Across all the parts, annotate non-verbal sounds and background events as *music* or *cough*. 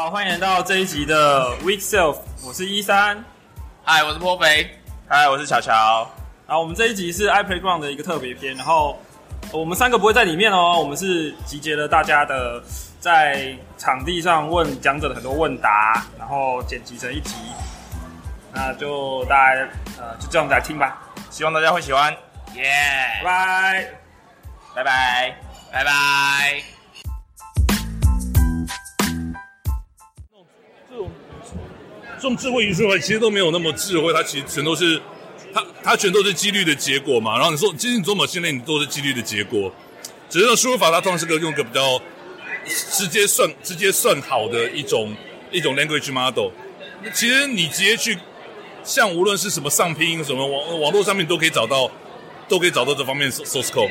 好，欢迎来到这一集的 Week Self，我是一三，嗨，我是颇肥，嗨，我是乔乔。然后我们这一集是 iPlayground 的一个特别篇，然后我们三个不会在里面哦，我们是集结了大家的在场地上问讲者的很多问答，然后剪辑成一集，那就大家呃就这样子来听吧，希望大家会喜欢，耶，拜拜。拜拜。拜拜。这种智慧语数法其实都没有那么智慧，它其实全都是它它全都是几率的结果嘛。然后你说，其实你做某训练，你都是几率的结果。只是说输入法它通常是个用个比较直接算直接算好的一种一种 language model。那其实你直接去像无论是什么上拼音什么网网络上面都可以找到都可以找到这方面 source code。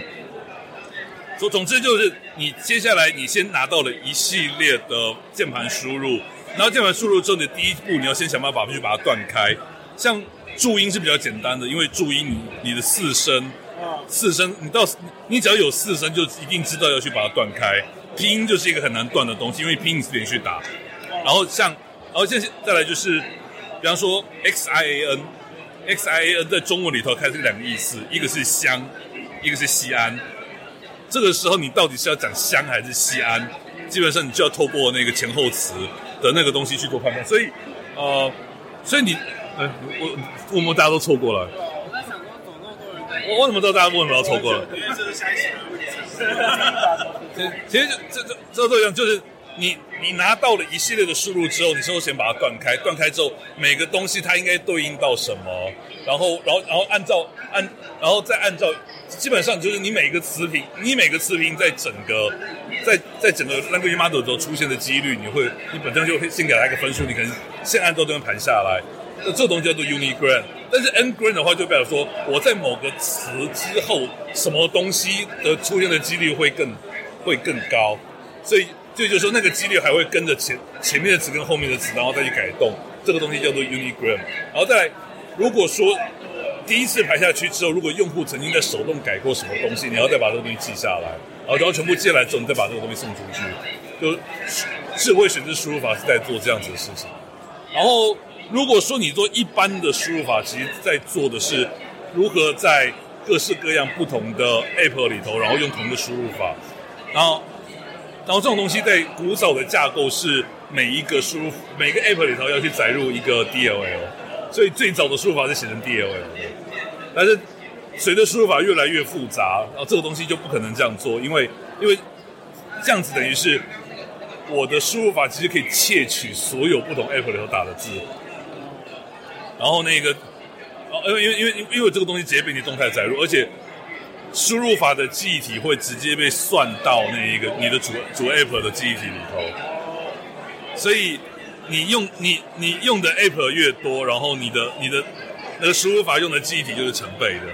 总总之就是，你接下来你先拿到了一系列的键盘输入，然后键盘输入之后，你的第一步你要先想办法去把它断开。像注音是比较简单的，因为注音你你的四声，四声你到你只要有四声，就一定知道要去把它断开。拼音就是一个很难断的东西，因为拼音是连续打。然后像，然后现在再来就是，比方说 X I A N，X I A N 在中文里头它是两个意思，一个是香，一个是西安。这个时候你到底是要讲香还是西安？基本上你就要透过那个前后词的那个东西去做判断。所以，呃，所以你，呃，我我们大家都错过了。我在想说，走那么多人，我我怎么知道大家为什么要错过了？因为这是下一期的 *laughs* 其实这这这这样，就是你你拿到了一系列的输入之后，你首先把它断开，断开之后每个东西它应该对应到什么，然后然后然后按照按然后再按照，基本上就是你每个词频，你每个词频在整个在在整个 language model 中出现的几率，你会你本身就会先给它一个分数，你可能先按照这样盘下来。那这东西叫做 unigram，但是 n gram 的话就代表说我在某个词之后，什么东西的出现的几率会更会更高，所以这就是说那个几率还会跟着前前面的词跟后面的词，然后再去改动，这个东西叫做 unigram。然后再来，如果说第一次排下去之后，如果用户曾经在手动改过什么东西，你要再把这个东西记下来，然后然后全部记来之后，你再把这个东西送出去，就智慧选择输入法是在做这样子的事情。然后如果说你做一般的输入法，其实在做的是如何在各式各样不同的 app 里头，然后用同一个输入法，然后。然后这种东西在古早的架构是每一个输入每个 app 里头要去载入一个 DLL，所以最早的输入法是写成 DLL 的。但是随着输入法越来越复杂，然后这个东西就不可能这样做，因为因为这样子等于是我的输入法其实可以窃取所有不同 app 里头打的字，然后那个，哦，因为因为因为因为这个东西直接被你动态载入，而且。输入法的记忆体会直接被算到那一个你的主主 app 的记忆体里头，所以你用你你用的 app 越多，然后你的你的那个输入法用的记忆体就是成倍的。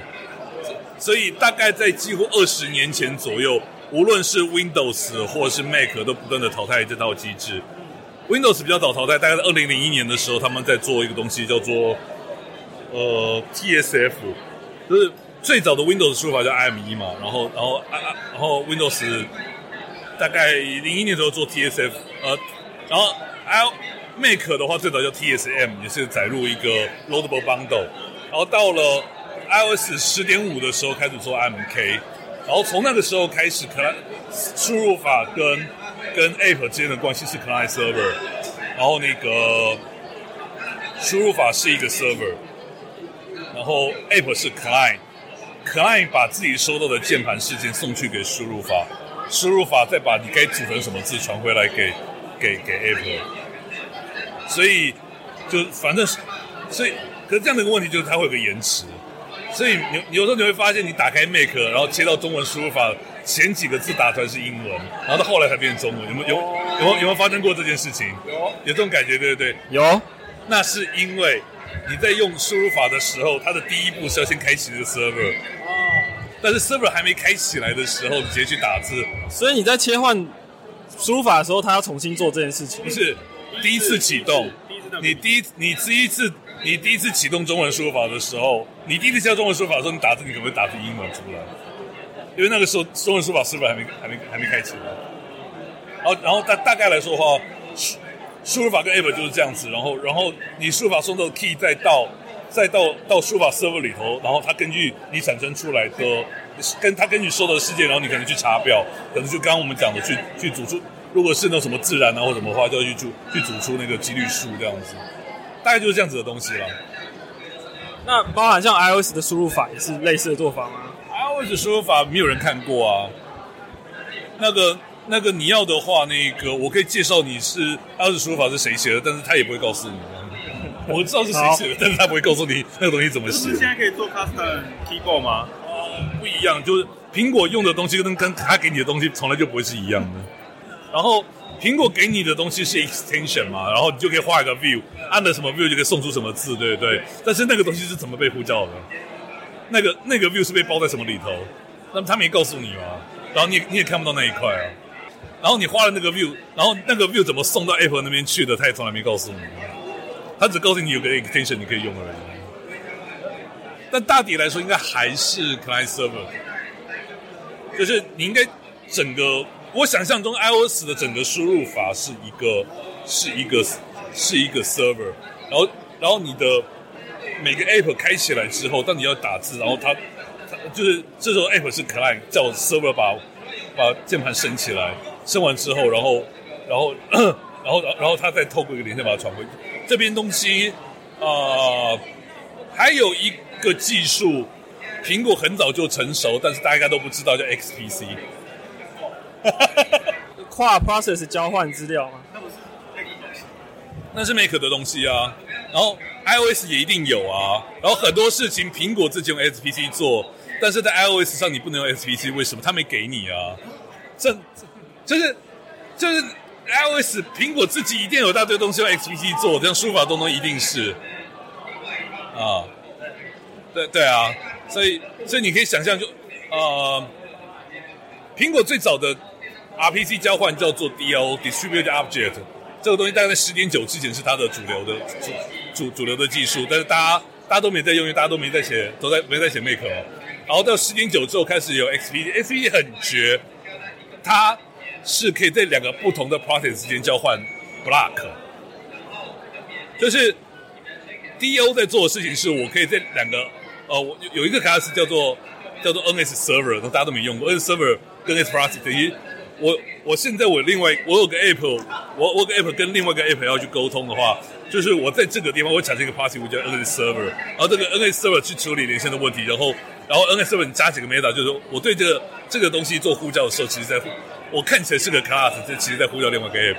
所以大概在几乎二十年前左右，无论是 Windows 或是 Mac 都不断的淘汰这套机制。Windows 比较早淘汰，大概在二零零一年的时候，他们在做一个东西叫做呃 TSF，就是。最早的 Windows 输入法叫 IME 嘛，然后然后啊啊，然后 Windows 大概零一年左右做 TSF，呃，然后 i Mac 的话最早叫 TSM，也是载入一个 Loadable Bundle，然后到了 iOS 十点五的时候开始做 MK，然后从那个时候开始，可能输入法跟跟 App 之间的关系是 Client Server，然后那个输入法是一个 Server，然后 App 是 Client。可爱把自己收到的键盘事件送去给输入法，输入法再把你该组成什么字传回来给给给 Apple，所以就反正是，所以可是这样的一个问题就是它会有个延迟，所以你有时候你会发现你打开 Make 然后切到中文输入法前几个字打出来是英文，然后到后来才变中文，有没有有有没有有没有发生过这件事情？有有这种感觉对不对？有，那是因为 *laughs* 你在用输入法的时候，它的第一步是要先开启这个 server。哦但是 server 还没开起来的时候，你直接去打字，所以你在切换输入法的时候，它要重新做这件事情。不是第一次启动，你第一你第一次你第一次启动中文输入法的时候，你第一次教中文输入法的时候，你打字你可能会打出英文出来，因为那个时候中文输入法 server 还没还没还没开启。然后然后大大概来说的话，输入法跟 app 就是这样子，然后然后你输入法送到 key 再到再到到输入法 server 里头，然后它根据你产生出来的跟它根据收到的事件，然后你可能去查表，可能就刚刚我们讲的去去组出，如果是那种什么自然啊或什么的话，就要去组去组出那个几率数这样子，大概就是这样子的东西了。那包含像 iOS 的输入法也是类似的做法吗？iOS 输入法没有人看过啊。那个那个你要的话，那个我可以介绍你是 iOS 输入法是谁写的，但是他也不会告诉你。我知道是谁写的，但是他不会告诉你那个东西怎么写不是。现在可以做 custom keyboard 吗？不一样，就是苹果用的东西跟跟他给你的东西从来就不会是一样的。然后苹果给你的东西是 extension 嘛，然后你就可以画一个 view，按了什么 view 就可以送出什么字，对不对？但是那个东西是怎么被呼叫的？那个那个 view 是被包在什么里头？那么他没告诉你嘛，然后你也你也看不到那一块啊。然后你画了那个 view，然后那个 view 怎么送到 Apple 那边去的，他也从来没告诉你。他只告诉你有个 extension 你可以用而已。但大体来说，应该还是 client server，就是你应该整个，我想象中 iOS 的整个输入法是一个是一个是一个 server，然后然后你的每个 app 开起来之后，当你要打字，然后它它就是这时候 app 是 client 叫我 server 把把键盘升起来，升完之后，然后然后 *coughs* 然后然后他再透过一个连线把它传回去。这边东西啊、呃还有一个技术，苹果很早就成熟，但是大家都不知道，叫 XPC。跨 process 交换资料吗？那是 Make 的东西啊，然后 iOS 也一定有啊，然后很多事情苹果自己用 XPC 做，但是在 iOS 上你不能用 XPC，为什么？他没给你啊，这就是就是 iOS 苹果自己一定有大堆东西用 XPC 做，这样输入法东东一定是啊，对对啊，所以所以你可以想象就呃，苹果最早的 RPC 交换叫做 DO Distributed Object，这个东西大概在十点九之前是它的主流的主主主流的技术，但是大家大家都没在用，因为大家都没在写，都在没在写 Make。然后到十点九之后开始有 XPD，XPD 很绝，它是可以在两个不同的 process 之间交换 block，就是 DO 在做的事情是我可以在两个呃，我有一个 class 叫做叫做 NS server，大家都没用过。NS server 跟 S process 等于我我现在我另外我有个 app，我我有个 app 跟另外一个 app 要去沟通的话，就是我在这个地方我会产生一个 party，我叫 NS server，然后这个 NS server 去处理连线的问题，然后然后 NS server 你加几个 meta，就是我对这个这个东西做呼叫的时候，其实在我看起来是个 class，这其实在呼叫另外一个 app。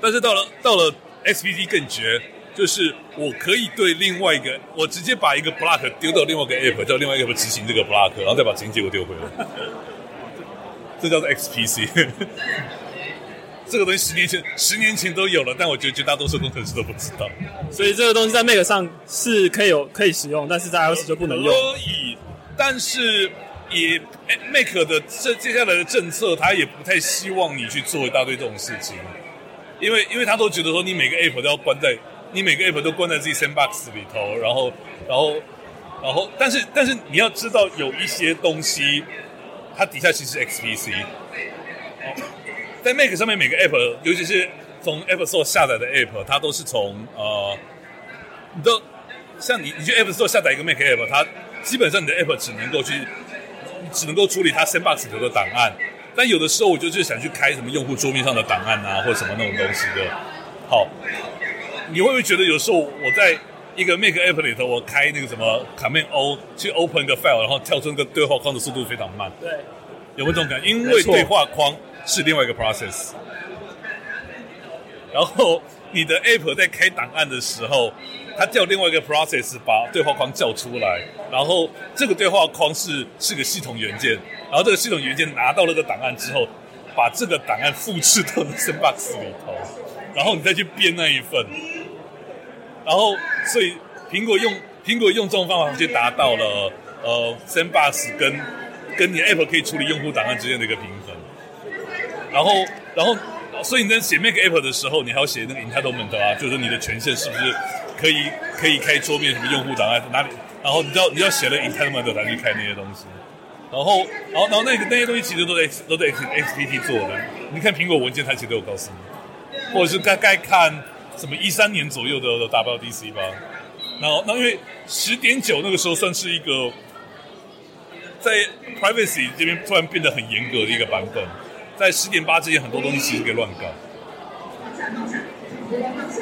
但是到了到了 XPD 更绝，就是我可以对另外一个，我直接把一个 block 丢到另外一个 app，叫另外一个 app 执行这个 block，然后再把执行结果丢回来。*laughs* 这叫做 XPC。*laughs* 这个东西十年前十年前都有了，但我觉得绝大多数工程师都不知道。所以这个东西在 Mac 上是可以有可以使用，但是在 iOS 就不能用。可以，但是也 Make 的这接下来的政策，他也不太希望你去做一大堆这种事情，因为因为他都觉得说你每个 App 都要关在你每个 App 都关在自己 Sandbox 里头，然后然后然后，但是但是你要知道有一些东西，它底下其实 XPC。在 Mac 上面每个 App，尤其是从 App Store 下载的 App，它都是从呃，你都像你你去 App Store 下载一个 Mac App，它基本上你的 App 只能够去，只能够处理它 Sandbox 里头的档案。但有的时候我就是想去开什么用户桌面上的档案啊，或者什么那种东西的。好，你会不会觉得有时候我在一个 make App 里头，我开那个什么 Command O 去 Open 一个 file，然后跳出那个对话框的速度非常慢？对，有没有这种感觉？因为对话框是另外一个 process，然后你的 app 在开档案的时候，它叫另外一个 process 把对话框叫出来，然后这个对话框是是个系统元件，然后这个系统元件拿到那个档案之后，把这个档案复制到你 Sandbox 里头，然后你再去编那一份，然后所以苹果用苹果用这种方法去达到了呃 Sandbox 跟跟你 apple 可以处理用户档案之间的一个平衡。然后，然后，所以你在写 Make App 的时候，你还要写那个 entitlement 啊，就是你的权限是不是可以可以开桌面什么用户档案哪里，然后你要你要写了 entitlement 才去开那些东西。然后，然后，然后那个那些东西其实都在都在 X P T 做的。你看苹果文件，它其实都有告诉你。或者是大概看什么一三年左右的的 WDC 吧。然后，那因为十点九那个时候算是一个在 privacy 这边突然变得很严格的一个版本，在十点八之前很多东西其实可以乱搞。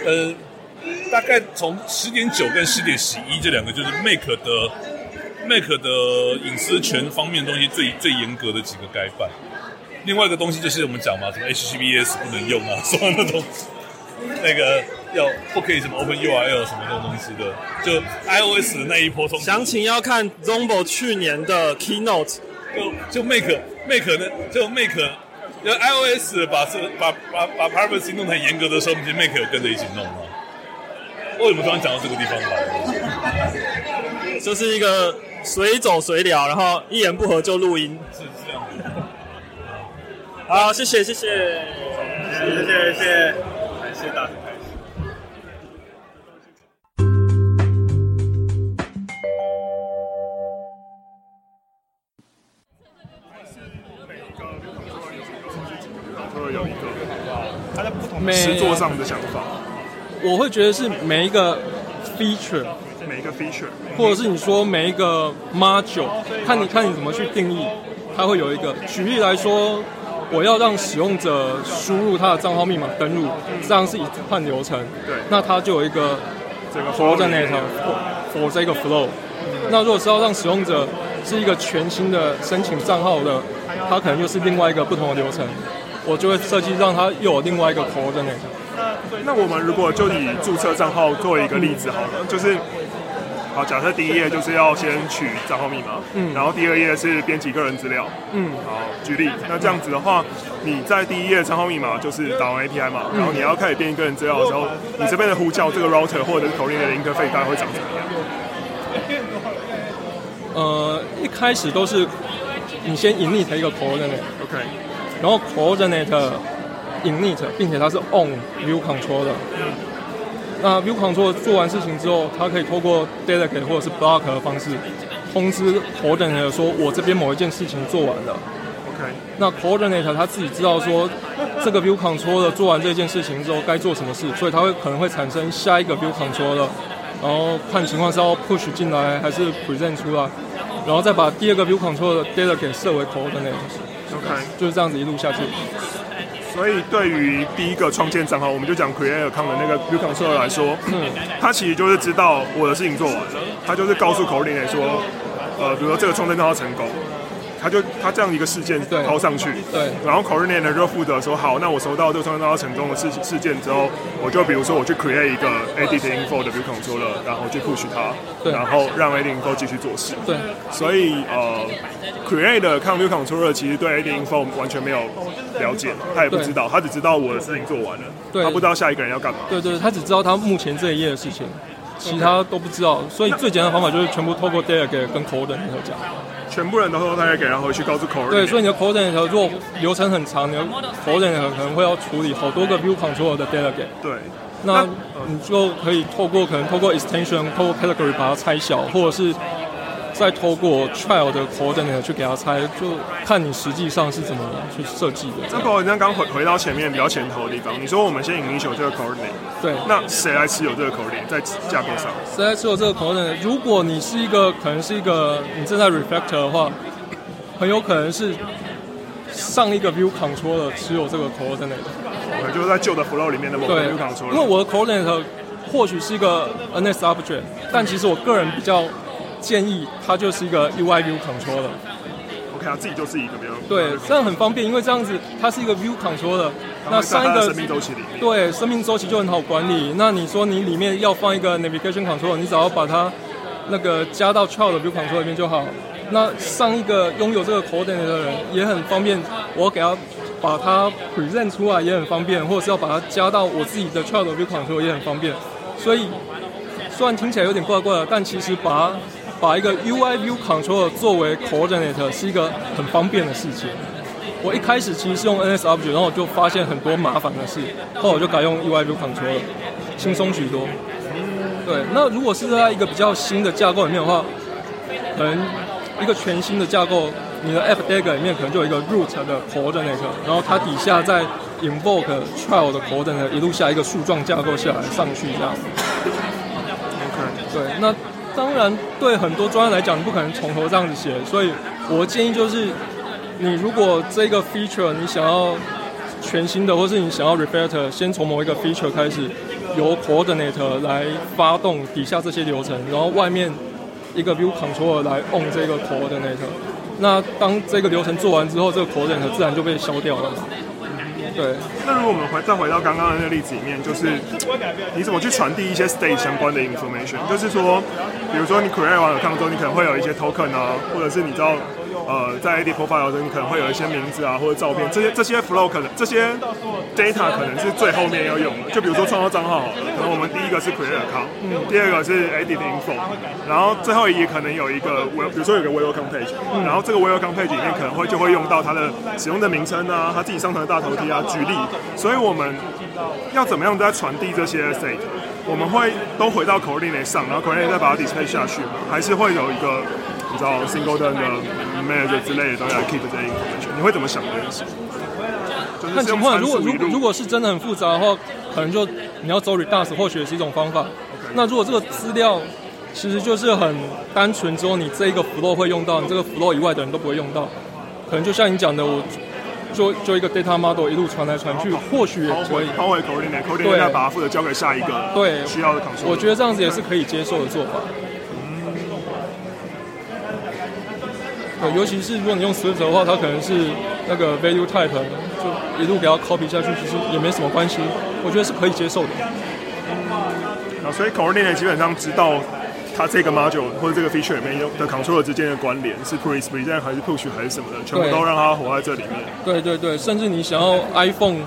呃，大概从十点九跟十点十一这两个就是 Make 的 Make 的隐私权方面的东西最最严格的几个改版。另外一个东西就是我们讲嘛，什么 HTTPS 不能用啊，什么那种那个要不可以什么 Open URL 什么那种东西的，就 iOS 的那一波通知详情要看 Zombo 去年的 Keynote。就就 Make Make 呢，就 Make 就 iOS 把这把把把 privacy 弄得很严格的时候，其实 Make 有跟着一起弄嘛。为什么突然讲到这个地方来？这是一个随走随聊，然后一言不合就录音。是是这样子。好，谢谢谢谢。谢谢谢谢，感谢大家。都有一个他在不同每实作上的想法，我会觉得是每一个 feature，每一个 feature，或者是你说每一个 module，看你看你怎么去定义，它会有一个。举例来说，我要让使用者输入他的账号密码登录，这样是一串流程。对那它就有一个这个 coordinate for 这个 flow。那如果是要让使用者是一个全新的申请账号的，它可能又是另外一个不同的流程。我就会设计让它又有另外一个 coordinate。那我们如果就以注册账号作为一个例子好了，就是好，假设第一页就是要先取账号密码，嗯。然后第二页是编辑个人资料，嗯，好，举例，那这样子的话，你在第一页账号密码就是打完 API 嘛，然后你要开始编辑个人资料的时候，你这边的呼叫这个 router 或者是口令的 interface 大概会长怎么样？呃，一开始都是你先 init 一个 coordinate，OK，然后 coordinate init，并且它是 on view control 的。那 view control 做完事情之后，它可以透过 delegate 或者是 block 的方式通知 coordinate 说，我这边某一件事情做完了。OK，那 coordinate 他自己知道说，这个 view control 的做完这件事情之后该做什么事，所以他会可能会产生下一个 view control 的，然后看情况是要 push 进来还是 present 出来，然后再把第二个 view control 的 delegate 设为 coordinate，OK，就是这样子一路下去。所以对于第一个创建账号，我们就讲 create account 的那个 view controller 来说，嗯。他其实就是知道我的事情做完了，他就是告诉 coordinate 说，呃，比如说这个创建账号成功，他就他这样一个事件对。抛上去，对。然后 coordinate 呢就负责说，好，那我收到这个创建账号成功的事事件之后，我就比如说我去 create 一个 edit info 的 view controller，然后去 push 它，对。然后让 edit info 继续做事。对，所以呃，create 的 n view controller 其实对 edit info 完全没有了解，他也不知道，他只知道我的事情做完了，对。他不知道下一个人要干嘛。对对，他只知道他目前这一页的事情，其他都不知道。所以最简单的方法就是全部透过 delegate 跟 coordinate 讲。全部人都说大家给，然后回去告诉 coordinate。对，所以你的 coordinate 如果流程很长，你的 coordinate 可能会要处理好多个 view control 的 delegate。对那你就可以透过可能透过 extension，透过 category 把它拆小，或者是再透过 trial 的 coordinate 去给他猜，就看你实际上是怎么去设计的。这个好像刚回回到前面比较前头的地方，你说我们先 initial 这个 coordinate，对，那谁来持有这个 coordinate 在架构上？谁来持有这个 coordinate，如果你是一个可能是一个你正在 refactor 的话，很有可能是上一个 view control 的持有这个 coordinate。可能就是在旧的 flow 里面的某个对 view controller。，因为我的 coordinate 或许是一个 NS object，但其实我个人比较建议它就是一个 UI view controller。OK 它，自己就是一个对，这样很方便，因为这样子它是一个 view controller。那上一个生命周期里面。对生命周期就很好管理。那你说你里面要放一个 navigation controller，你只要把它那个加到 child 的 view controller 里面就好。那上一个拥有这个 coordinate 的人也很方便，我给他把它 present 出来也很方便，或者是要把它加到我自己的 child view controller 也很方便。所以虽然听起来有点怪怪的，但其实把把一个 UI view controller 作为 coordinate 是一个很方便的事情。我一开始其实是用 NS object，然后我就发现很多麻烦的事，后来我就改用 UI view controller，轻松许多。对，那如果是在一个比较新的架构里面的话，可能一个全新的架构，你的 app dagger 里面可能就有一个 root 的 coordinate，然后它底下再 invoke child 的 coordinate 一路下一个树状架构下来上去这样。OK，对，那当然对很多专案来讲，你不可能从头这样子写，所以我建议就是，你如果这个 feature 你想要全新的，或是你想要 refactor，先从某一个 feature 开始，由 coordinator 来发动底下这些流程，然后外面一个 view controller 来 on 这个 coordinator。那当这个流程做完之后，这个 coordinator 自然就被消掉了嘛。对，那如果我们回再回到刚刚的那个例子里面，就是你怎么去传递一些 state 相关的 information？就是说，比如说你 create 完了 c o n 之后，你可能会有一些 token 啊，或者是你知道，呃，在 AD profile 中，可能会有一些名字啊，或者照片，这些这些 flow 可能这些 data 可能是最后面要用的。就比如说创造账号，可能我们第一个是 create account，第二个是 edit info，然后最后一页可能有一个 wel，比如说有个 welcome page，然后这个 welcome page 里面可能会就会用到它的使用的名称啊，它自己上传的大头贴啊，举例。所以我们要怎么样在传递这些 s a t e 我们会都回到 coordinate 上，然后 coordinate 再把它 display 下去吗？还是会有一个你知道 singleton 的 manager 之类的东西来 keep 这些 information？你会怎么想这件事？看情况，如果如如果是真的很复杂的话，可能就你要走 Redux 或许也是一种方法。那如果这个资料其实就是很单纯，之后你这一个 flow 会用到，你这个 flow 以外的人都不会用到，可能就像你讲的，我就就一个 data model 一路传来传去，或许也可以。抛回 coordinate，coordinate 对再把它负责交给下一个对需要的 control。我觉得这样子也是可以接受的做法。对，尤其是如果你用 Swift 的话，它可能是那个 value type，就一路给它 copy 下去，其实也没什么关系，我觉得是可以接受的。啊，所以 coordinate 基本上知道它这个 module 或者这个 feature 里面有的 controller 之间的关联是 pre present 还是 push 还是什么的，全部都让它活在这里面。对对对，甚至你想要 iPhone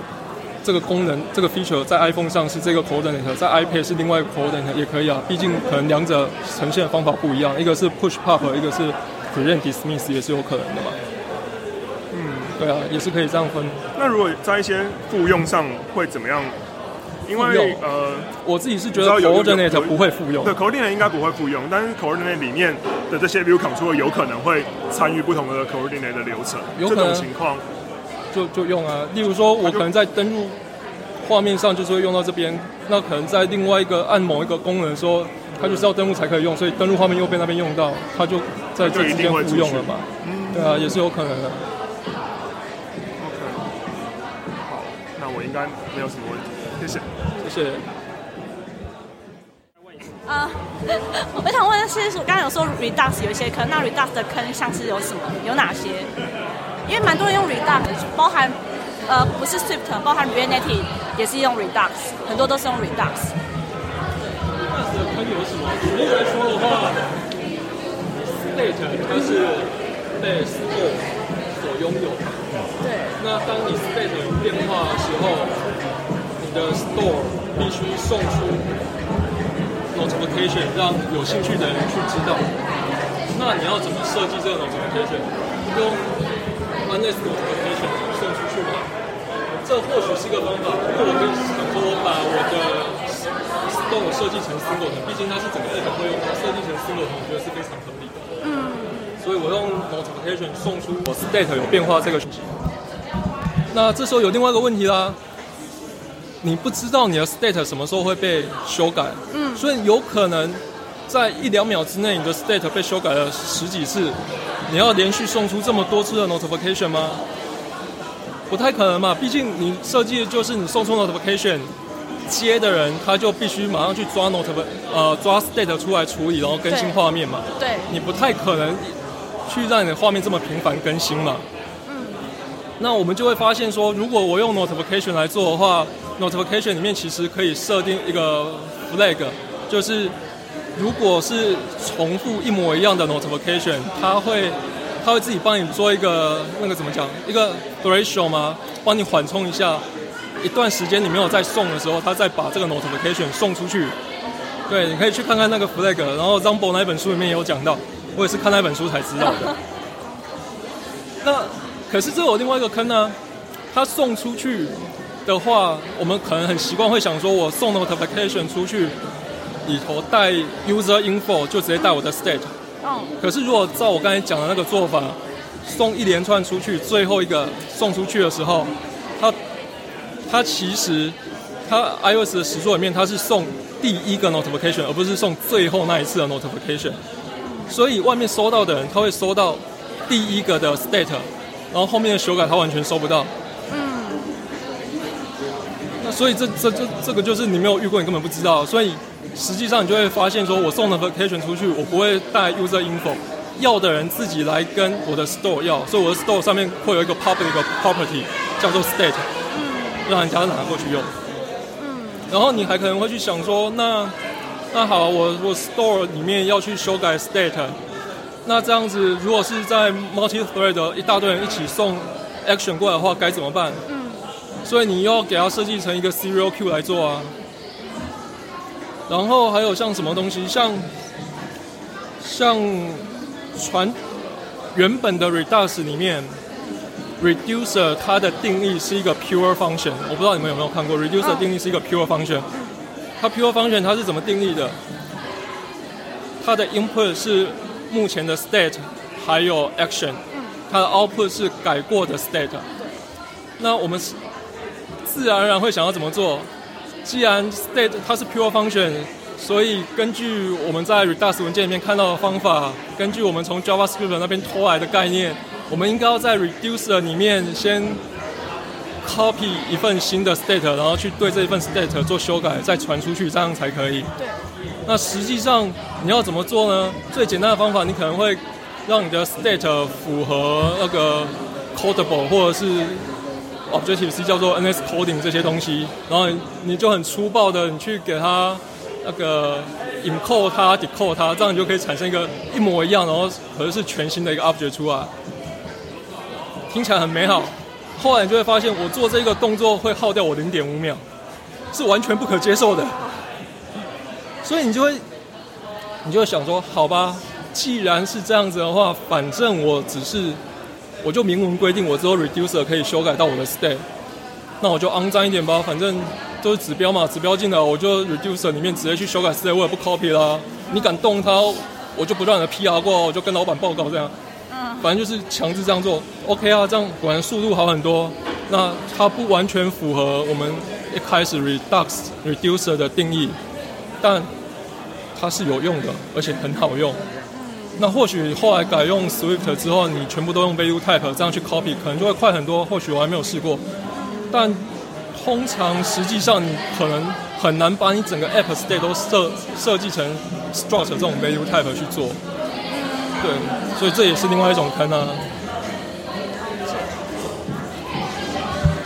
这个功能、这个 feature 在 iPhone 上是这个 coordinate，在 iPad 是另外一个 coordinate 也可以啊。毕竟可能两者呈现的方法不一样，一个是 push pop，一个是 prevent dismiss，也是有可能的嘛。嗯，对啊，也是可以这样分。那如果在一些复用上会怎么样？因为呃，我自己是觉得有有 coordinate 不会复用对。coordinate 应该不会复用，但是 coordinate 里面的这些 view controller 有可能会参与不同的 coordinate 的流程。这有可能种情况，就就用啊。例如说，我可能在登录画面上就是会用到这边，那可能在另外一个按某一个功能说，它就是要登录才可以用，所以登录画面右边那边用到，它就在这之间复用了嘛。对啊，也是有可能的好。那我应该没有什么问题。谢谢。谢谢。啊，*laughs* 我想问的是，我刚刚有说 Redux 有一些坑，那 Redux 的坑像是有什么？有哪些？因为蛮多人用 Redux，包含呃不是 Swift，包含 React Native 也是用 Redux，很多都是用 Redux。的坑有什么？举例来说的话，state 它是被 store 所拥有的。对，那当你 state 有变化的时候，你的 store 必须送出 notification，让有兴趣的人去知道。那你要怎么设计这个 notification？用 honest notification 送出去吗？这或许是一个方法。不过我可以想说，我把我的 store 设计成 single 毕竟它是整个 app 会用它，设计成 single 我觉得是非常合理的。嗯。所以我用 notification 送出我 state 有变化这个讯息。那这时候有另外一个问题啦，你不知道你的 state 什么时候会被修改，嗯，所以有可能在一两秒之内，你的 state 被修改了十几次，你要连续送出这么多次的 notification 吗？不太可能嘛，毕竟你设计的就是你送出 notification，接的人他就必须马上去抓 notif 呃抓 state 出来处理，然后更新画面嘛，对，你不太可能去让你的画面这么频繁更新嘛。嗯。那我们就会发现说，如果我用 notification 来做的话，notification 里面其实可以设定一个 flag，就是如果是重复一模一样的 notification，它会它会自己帮你做一个那个怎么讲，一个 threshold 吗？帮你缓冲一下，一段时间你没有再送的时候，他再把这个 notification 送出去。对，你可以去看看那个 flag，然后 Zumbo 那一本书里面也有讲到，我也是看那本书才知道的。*laughs* 那可是这有另外一个坑呢，他送出去的话，我们可能很习惯会想说，我送 notification 出去，里头带 user info 就直接带我的 state。嗯，可是如果照我刚才讲的那个做法，送一连串出去，最后一个送出去的时候，它它其实它 iOS 的实作里面，它是送第一个 notification，而不是送最后那一次的 notification。所以外面收到的人，他会收到第一个的 state，然后后面的修改他完全收不到。嗯那所以这这这这个就是你没有遇过，你根本不知道。所以实际上你就会发现说，我送 notification 出去，我不会带 user info，要的人自己来跟我的 store 要，所以我的 store 上面会有一个 public property 叫做 state，让人家拿过去用。然后你还可能会去想说，那那好，我我 store 里面要去修改 state，那这样子如果是在 multi thread 一大堆人一起送 action 过来的话，该怎么办？所以你又要给它设计成一个 serial queue 来做啊。然后还有像什么东西，像像传原本的 Redux 里面，reducer 它的定义是一个 pure function，我不知道你们有没有看过，reducer 定义是一个 pure function。它 pure function 它是怎么定义的？它的 input 是目前的 state，还有 action，它的 output 是改过的 state。那我们是自然而然会想要怎么做？既然 state 它是 pure function，所以根据我们在 Redux 文件里面看到的方法，根据我们从 JavaScript 那边偷来的概念，我们应该要在 Reducer 里面先 copy 一份新的 state，然后去对这一份 state 做修改，再传出去，这样才可以。对。那实际上你要怎么做呢？最简单的方法，你可能会让你的 state 符合那个 codable 或者是 Objective C 叫做 NS coding 这些东西，然后你就很粗暴的你去给它那个 encode 它 decode 它，这样你就可以产生一个一模一样，然后可是是全新的一个 object 出来，听起来很美好。后来你就会发现，我做这个动作会耗掉我零点五秒，是完全不可接受的。所以你就会，你就会想说，好吧，既然是这样子的话，反正我只是，我就明文规定我只有 reducer 可以修改到我的 state，那我就肮脏一点吧，反正都是指标嘛，指标进来我就 reducer 里面直接去修改 state，我也不 copy 啦。你敢动它，我就不断的 PR 过，我就跟老板报告这样。反正就是强制这样做，OK 啊，这样果然速度好很多。那它不完全符合我们一开始 Redux reducer 的定义，但它是有用的，而且很好用。那或许后来改用 Swift 之后，你全部都用 Value Type 这样去 copy，可能就会快很多。或许我还没有试过，但通常实际上你可能很难把你整个 App State 都设设计成 Struct 这种 Value Type 去做。对，所以这也是另外一种坑啊。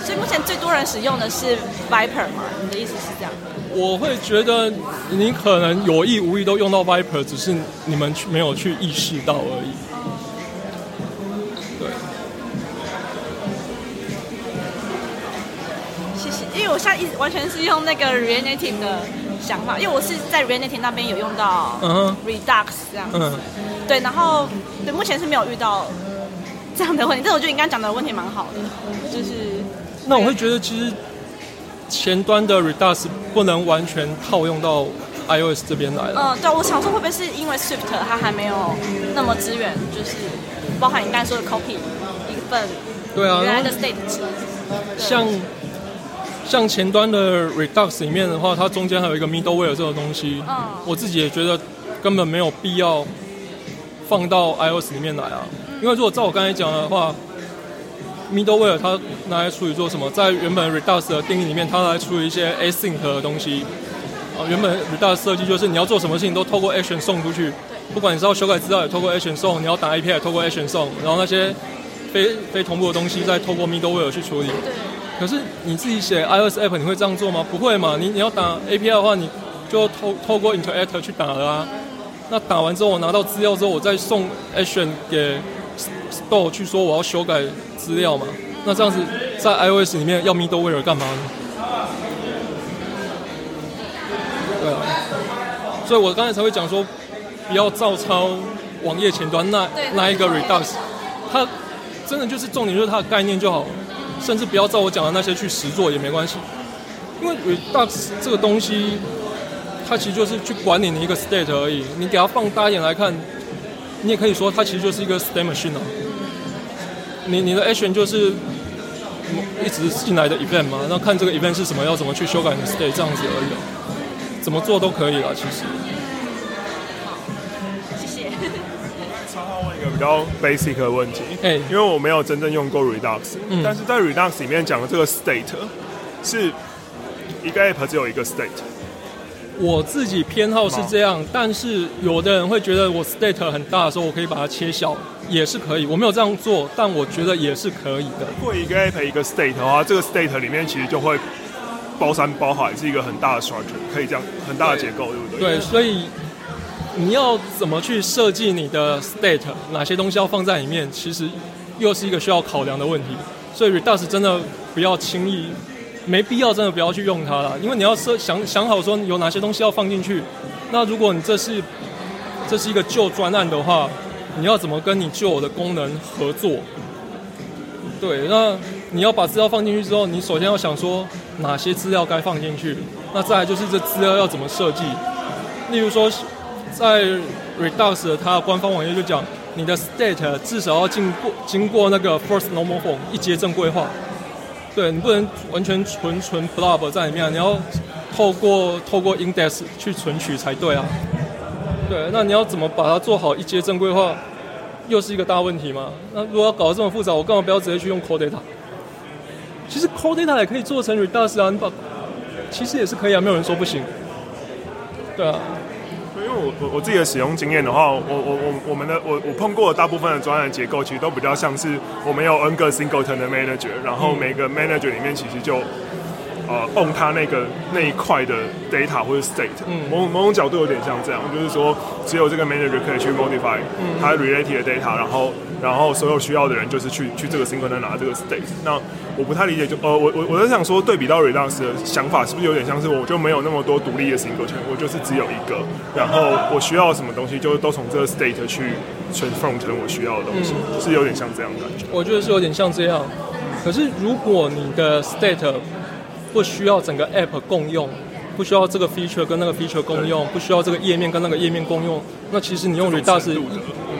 所以目前最多人使用的是 Viper 嘛？你的意思是这样？我会觉得你可能有意无意都用到 Viper，只是你们去没有去意识到而已。对，谢谢。因为我现在一直完全是用那个 React Native 的想法，因为我是在 React Native 那边有用到 Redux 这样子。嗯，对，然后对目前是没有遇到这样的问题，但我觉得你刚刚讲的问题蛮好的，就是那我会觉得其实前端的 Redux 不能完全套用到 iOS 这边来了。嗯，对，我想说会不会是因为 Swift 它还没有那么支援，就是包含你刚才说的 copy 一份对啊，原来的 state 值，像像前端的 Redux 里面的话，它中间还有一个 middleware 这个东西，嗯我自己也觉得根本没有必要放到 iOS 里面来啊。因为如果照我刚才讲的话，middleware 它拿来处理做什么？在原本 Redux 的定义里面，它来处理一些 async 的东西。啊，原本 Redux 设计就是你要做什么事情都透过 action 送出去，不管你是要修改资料也透过 action 送，你要打 API 也透过 action 送，然后那些非非同步的东西再透过 middleware 去处理。可是你自己写 iOS app 你会这样做吗？不会嘛，你你要打 API 的话，你就透透过 Interactor 去打了啊。那打完之后，我拿到资料之后，我再送 action 给 Store 去说我要修改资料嘛。那这样子在 iOS 里面要 middleware 干嘛呢？对啊，所以我刚才才会讲说，不要照抄网页前端那那一个 Redux，它真的就是重点就是它的概念就好，甚至不要照我讲的那些去实做也没关系，因为 Redux 这个东西，它其实就是去管理你一个 state 而已。你给它放大一点来看，你也可以说它其实就是一个 state machine 啊。你你的 action 就是一直进来的 event 嘛，那看这个 event 是什么，要怎么去修改你的 state 这样子而已啊，怎么做都可以啦，其实。谢谢。插话问一个比较 basic 的问题，哎因为我没有真正用过 Redux，、嗯但是在 Redux 里面讲的这个 state 是一个 app 只有一个 state，我自己偏好是这样，但是有的人会觉得我 state 很大的时候，我可以把它切小，也是可以。我没有这样做，但我觉得也是可以的。如果一个 app 一个 state 的话，这个 state 里面其实就会包山包海，是一个很大的 structure，可以这样很大的结构，对不对？对，所以你要怎么去设计你的 state，哪些东西要放在里面，其实又是一个需要考量的问题。所以 Redux 真的不要轻易，没必要真的不要去用它了，因为你要设想想好说有哪些东西要放进去。那如果你这是这是一个旧专案的话，你要怎么跟你旧有的功能合作？对，那你要把资料放进去之后，你首先要想说哪些资料该放进去，那再来就是这资料要怎么设计。例如说，在 Redux 它的官方网页就讲，你的 state 至少要经过经过那个 first normal form 一阶正规化。对你不能完全纯纯 blob 在里面，你要透过透过 index 去存取才对啊。对，那你要怎么把它做好一阶正规化，又是一个大问题嘛。那如果要搞得这么复杂，我干嘛不要直接去用 Core Data？其实 Core Data 也可以做成 Redux 啊，你把其实也是可以啊，没有人说不行。对啊，我我我自己的使用经验的话，我我我我们的我我碰过的大部分的专案结构，其实都比较像是我们有 N 个 singleton 的 manager，然后每个 manager 里面其实就呃它那个那一块的 data 或者 state，嗯。某某种角度有点像这样，就是说只有这个 manager 可以去 modify 它 related 的 data，然后然后所有需要的人就是去去这个 singleton 拿这个 state。那我不太理解，就呃我我我在想说，对比到 Redux 的想法，是不是有点像是我就没有那么多独立的 singleton，我就是只有一个，然后我需要什么东西，就都从这个 state 去 transform 成我需要的东西，是有点像这样的感觉。我觉得是有点像这样。可是如果你的 state 不需要整个 app 共用，不需要这个 feature 跟那个 feature 共用，不需要这个页面跟那个页面共用，那其实你用 Redux 意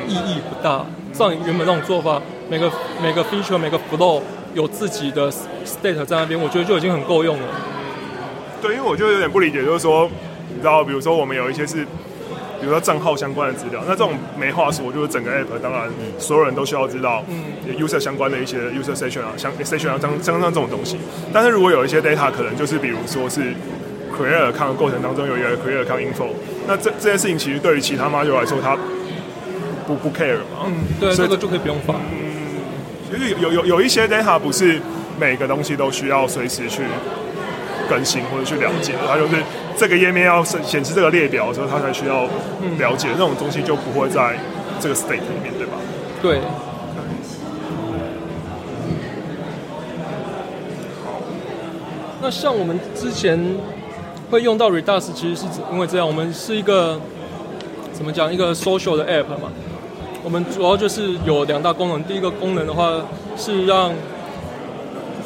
意义不大。照你原本那种做法，每个每个 feature 每个 flow 有自己的 state 在那边，我觉得就已经很够用了。对，因为我就有点不理解，就是说，你知道，比如说我们有一些是，比如说账号相关的资料，那这种没话说，就是整个 app 当然所有人都需要知道，user 相关的一些 user session 啊，相 session 啊，相相像这种东西。但是如果有一些 data 可能就是比如说是 create account 的过程当中有一个 create account info，那这这件事情其实对于其他 module 来说，它不不 care 嘛。嗯，对，这个就可以不用发。就是有有有一些 data 不是每个东西都需要随时去更新或者去了解，它就是这个页面要显显示这个列表的时候，它才需要了解，那种东西就不会在这个 state 里面，对吧？对。那像我们之前会用到 Redux，其实是因为这样，我们是一个怎么讲一个 social 的 app 嘛。我们主要就是有两大功能，第一个功能的话是让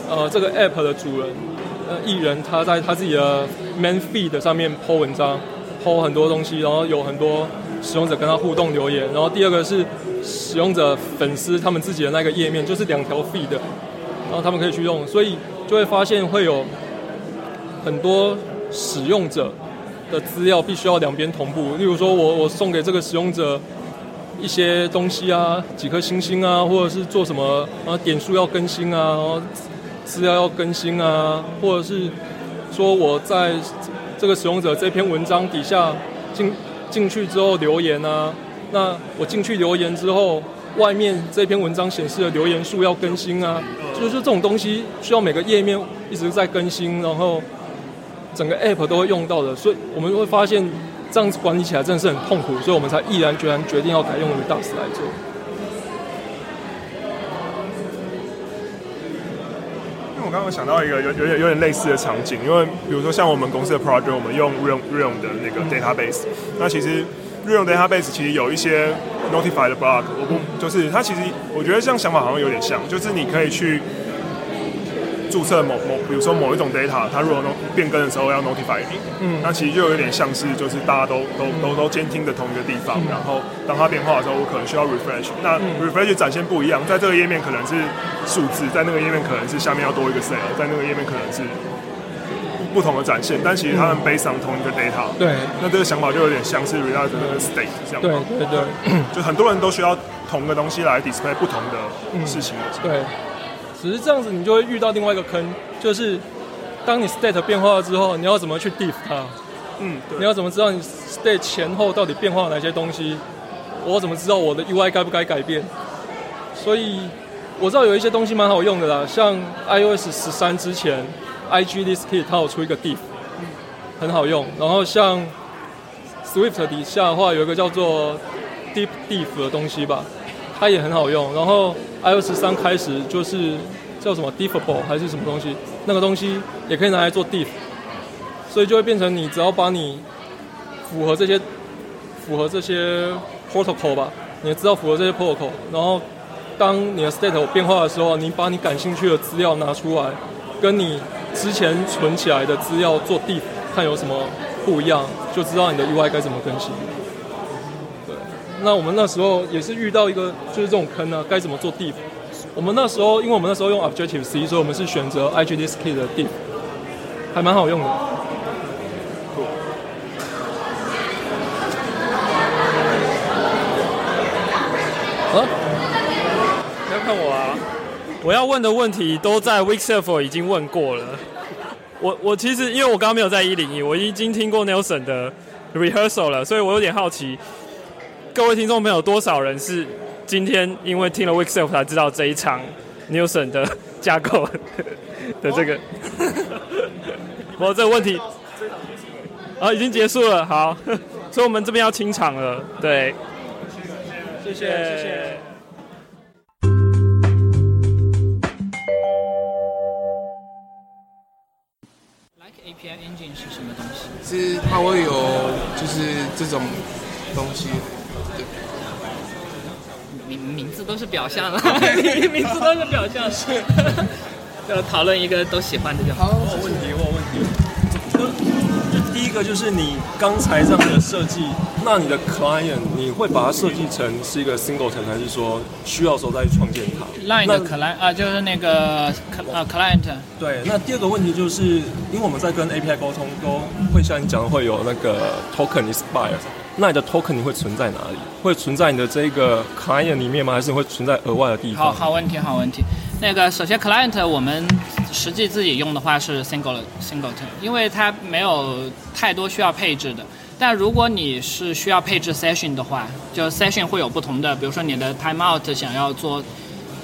呃这个 app 的主人呃艺人他在他自己的 main feed 上面 po 文章，po 很多东西，然后有很多使用者跟他互动留言。然后第二个是使用者粉丝他们自己的那个页面，就是两条 feed，然后他们可以去用，所以就会发现会有很多使用者的资料必须要两边同步。例如说我我送给这个使用者一些东西啊，几颗星星啊，或者是做什么啊点数要更新啊，资料要更新啊，或者是说我在这个使用者这篇文章底下进进去之后留言啊，那我进去留言之后，外面这篇文章显示的留言数要更新啊，就是这种东西需要每个页面一直在更新，然后整个 app 都会用到的，所以我们会发现这样子管理起来真的是很痛苦，所以我们才毅然决然决定要改用 Redux 来做。因为我刚刚想到一个有有点有点类似的场景，因为比如说像我们公司的 project，我们用 Realm Realm 的那个 database，那其实 Realm database 其实有一些 notify 的 block，我不就是它其实我觉得这样想法好像有点像，就是你可以去注册某某，比如说某一种 data，它如果 no- 变更的时候要 notify 你，嗯，那其实就有点像是就是大家都都都都监听的同一个地方，然后当它变化的时候，我可能需要 refresh，那 refresh 展现不一样，在这个页面可能是数字，在那个页面可能是下面要多一个 cell，在那个页面可能是不同的展现，但其实他们 based on 同一个 data。对。那这个想法就有点像是 React 的那个 state 这样。对对对。就很多人都需要同个东西来 display 不同的事情。对，只是这样子你就会遇到另外一个坑，就是当你 state 变化了之后，你要怎么去 diff 它？嗯，对。你要怎么知道你 state 前后到底变化了哪些东西？我怎么知道我的 UI 该不该改变？所以我知道有一些东西蛮好用的啦，像 iOS 十三之前，IG List Kit 它有出一个 diff，很好用。然后像 Swift 底下的话有一个叫做 Deep Diff 的东西吧，它也很好用。然后 iOS 十三开始就是叫什么 Diffable 还是什么东西，那个东西也可以拿来做 diff，所以就会变成你只要把你符合这些符合这些 protocol 吧，你知道符合这些 protocol，然后当你的 state 变化的时候，你把你感兴趣的资料拿出来，跟你之前存起来的资料做 diff，看有什么不一样，就知道你的 UI 该怎么更新。那我们那时候也是遇到一个就是这种坑啊，该怎么做 diff？我们那时候因为我们那时候用 Objective C，所以我们是选择 IGDSK 的 diff，还蛮好用的。啊？不要看我啊！我要问的问题都在 Weekself 已经问过了。我我其实因为我刚刚没有在一零一，我已经听过 Nelson 的 rehearsal 了，所以我有点好奇，各位听众朋友多少人是今天因为听了 Weekself 才知道这一场 Newson 的架构的这个？*laughs* 我这个问题啊已经结束了，好，所以我们这边要清场了，对。谢谢谢谢。Like API Engine 是什么东西？是它会有就是这种东西，名名字都是表象了，*laughs* 名名字都是表象，是。要讨论一个都喜欢的就好。我有问题，我有问题。第一个就是你刚才这样的设计，那你的 client 你会把它设计成是一个 singleton，还是说需要的时候再去创建它 Line 那的 client 啊，就是那个 cl- 啊 client，对，那第二个问题就是，因为我们在跟 API 沟通，都会像你讲的会有那个 token expire，那你的 token 你会存在哪里？会存在你的这个 client 里面吗？还是会存在额外的地方？好好问题，好问题。那个首先 client 我们实际自己用的话是 single singleton，因为它没有太多需要配置的。但如果你是需要配置 session 的话，就 session 会有不同的，比如说你的 timeout 想要做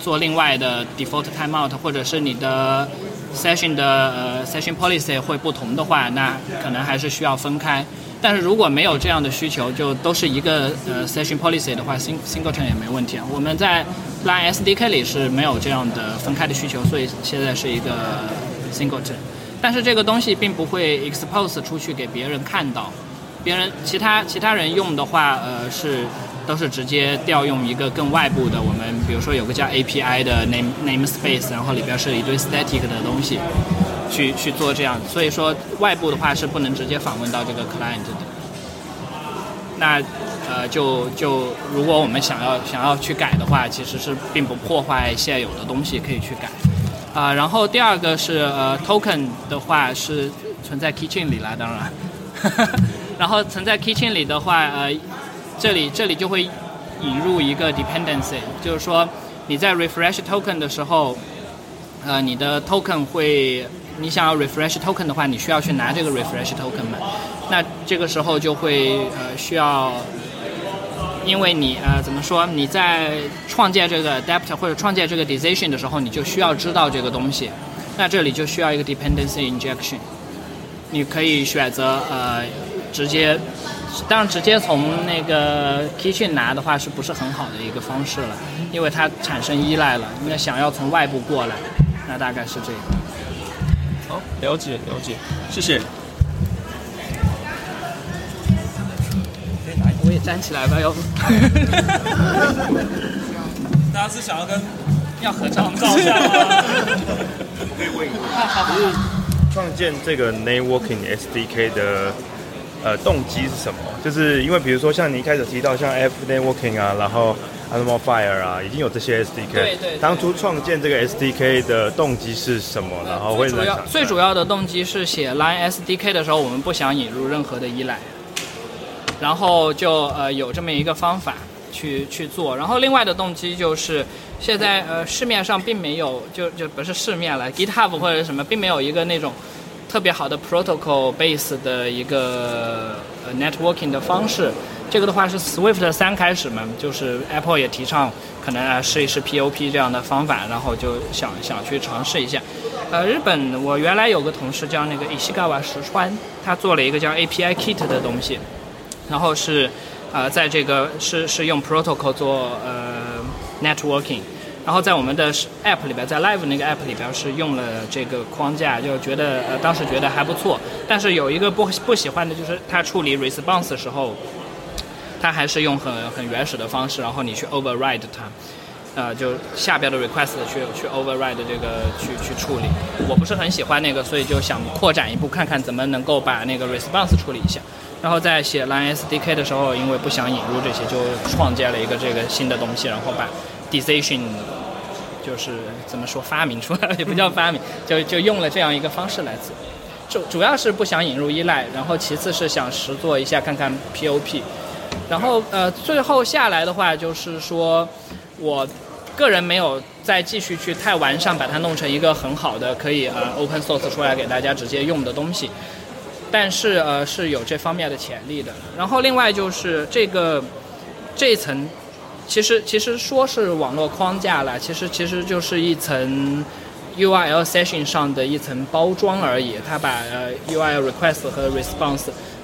做另外的 default timeout，或者是你的 session 的呃 session policy 会不同的话，那可能还是需要分开。但是如果没有这样的需求，就都是一个呃 session policy 的话，sing singleton 也没问题啊。我们在 Line SDK 里是没有这样的分开的需求，所以现在是一个 singleton。但是这个东西并不会 expose 出去给别人看到，别人其他其他人用的话，呃是都是直接调用一个更外部的，我们比如说有个叫 API 的 name namespace，然后里边是一堆 static 的东西，去去做这样。所以说外部的话是不能直接访问到这个 client 的。那呃就就如果我们想要想要去改的话，其实是并不破坏现有的东西，可以去改。啊、然后第二个是呃 token 的话是存在 keychain 里啦，当然。*laughs* 然后存在 keychain 里的话，呃，这里这里就会引入一个 dependency，就是说你在 refresh token 的时候，呃，你的 token 会，你想要 refresh token 的话，你需要去拿这个 refresh token 嘛？那这个时候就会呃需要，因为你呃怎么说，你在创建这个 adapter 或者创建这个 decision 的时候，你就需要知道这个东西，那这里就需要一个 dependency injection。你可以选择呃直接，当然直接从那个 keychain 拿的话是不是很好的一个方式了？因为它产生依赖了。那想要从外部过来，那大概是这个。好，了解了解，谢谢。我也站起来吧，要不？*laughs* 大家是想要跟要合照照相吗？*laughs* 可以问一好好好。创建这个 networking SDK 的呃动机是什么？就是因为比如说像你一开始提到像 F networking 啊，然后 Animal Fire 啊，已经有这些 SDK。对对对当初创建这个 SDK 的动机是什么？然后会最主要最主要的动机是写 Line SDK 的时候，我们不想引入任何的依赖，然后就呃有这么一个方法去去做。然后另外的动机就是现在呃市面上并没有就就不是市面了，GitHub 或者什么并没有一个那种特别好的 protocol base 的一个呃 networking 的方式。这个的话是 Swift 三开始嘛，就是 Apple 也提倡可能来试一试 POP 这样的方法，然后就想想去尝试一下。呃，日本我原来有个同事叫那个伊西嘎瓦石川，他做了一个叫 API Kit 的东西，然后是呃在这个是是用 protocol 做呃 networking，然后在我们的 app 里边，在 Live 那个 app 里边是用了这个框架，就觉得呃当时觉得还不错，但是有一个不不喜欢的就是它处理 response 的时候。它还是用很很原始的方式，然后你去 override 它，呃，就下边的 request 去去 override 这个去去处理。我不是很喜欢那个，所以就想扩展一步，看看怎么能够把那个 response 处理一下。然后在写 Line SDK 的时候，因为不想引入这些，就创建了一个这个新的东西，然后把 decision 就是怎么说发明出来了，也不叫发明，*laughs* 就就用了这样一个方式来做。主主要是不想引入依赖，然后其次是想实做一下看看 POP。然后呃，最后下来的话就是说，我个人没有再继续去太完善，把它弄成一个很好的可以呃 open source 出来给大家直接用的东西。但是呃是有这方面的潜力的。然后另外就是这个这一层，其实其实说是网络框架了，其实其实就是一层 URL session 上的一层包装而已。它把呃 URL request 和 response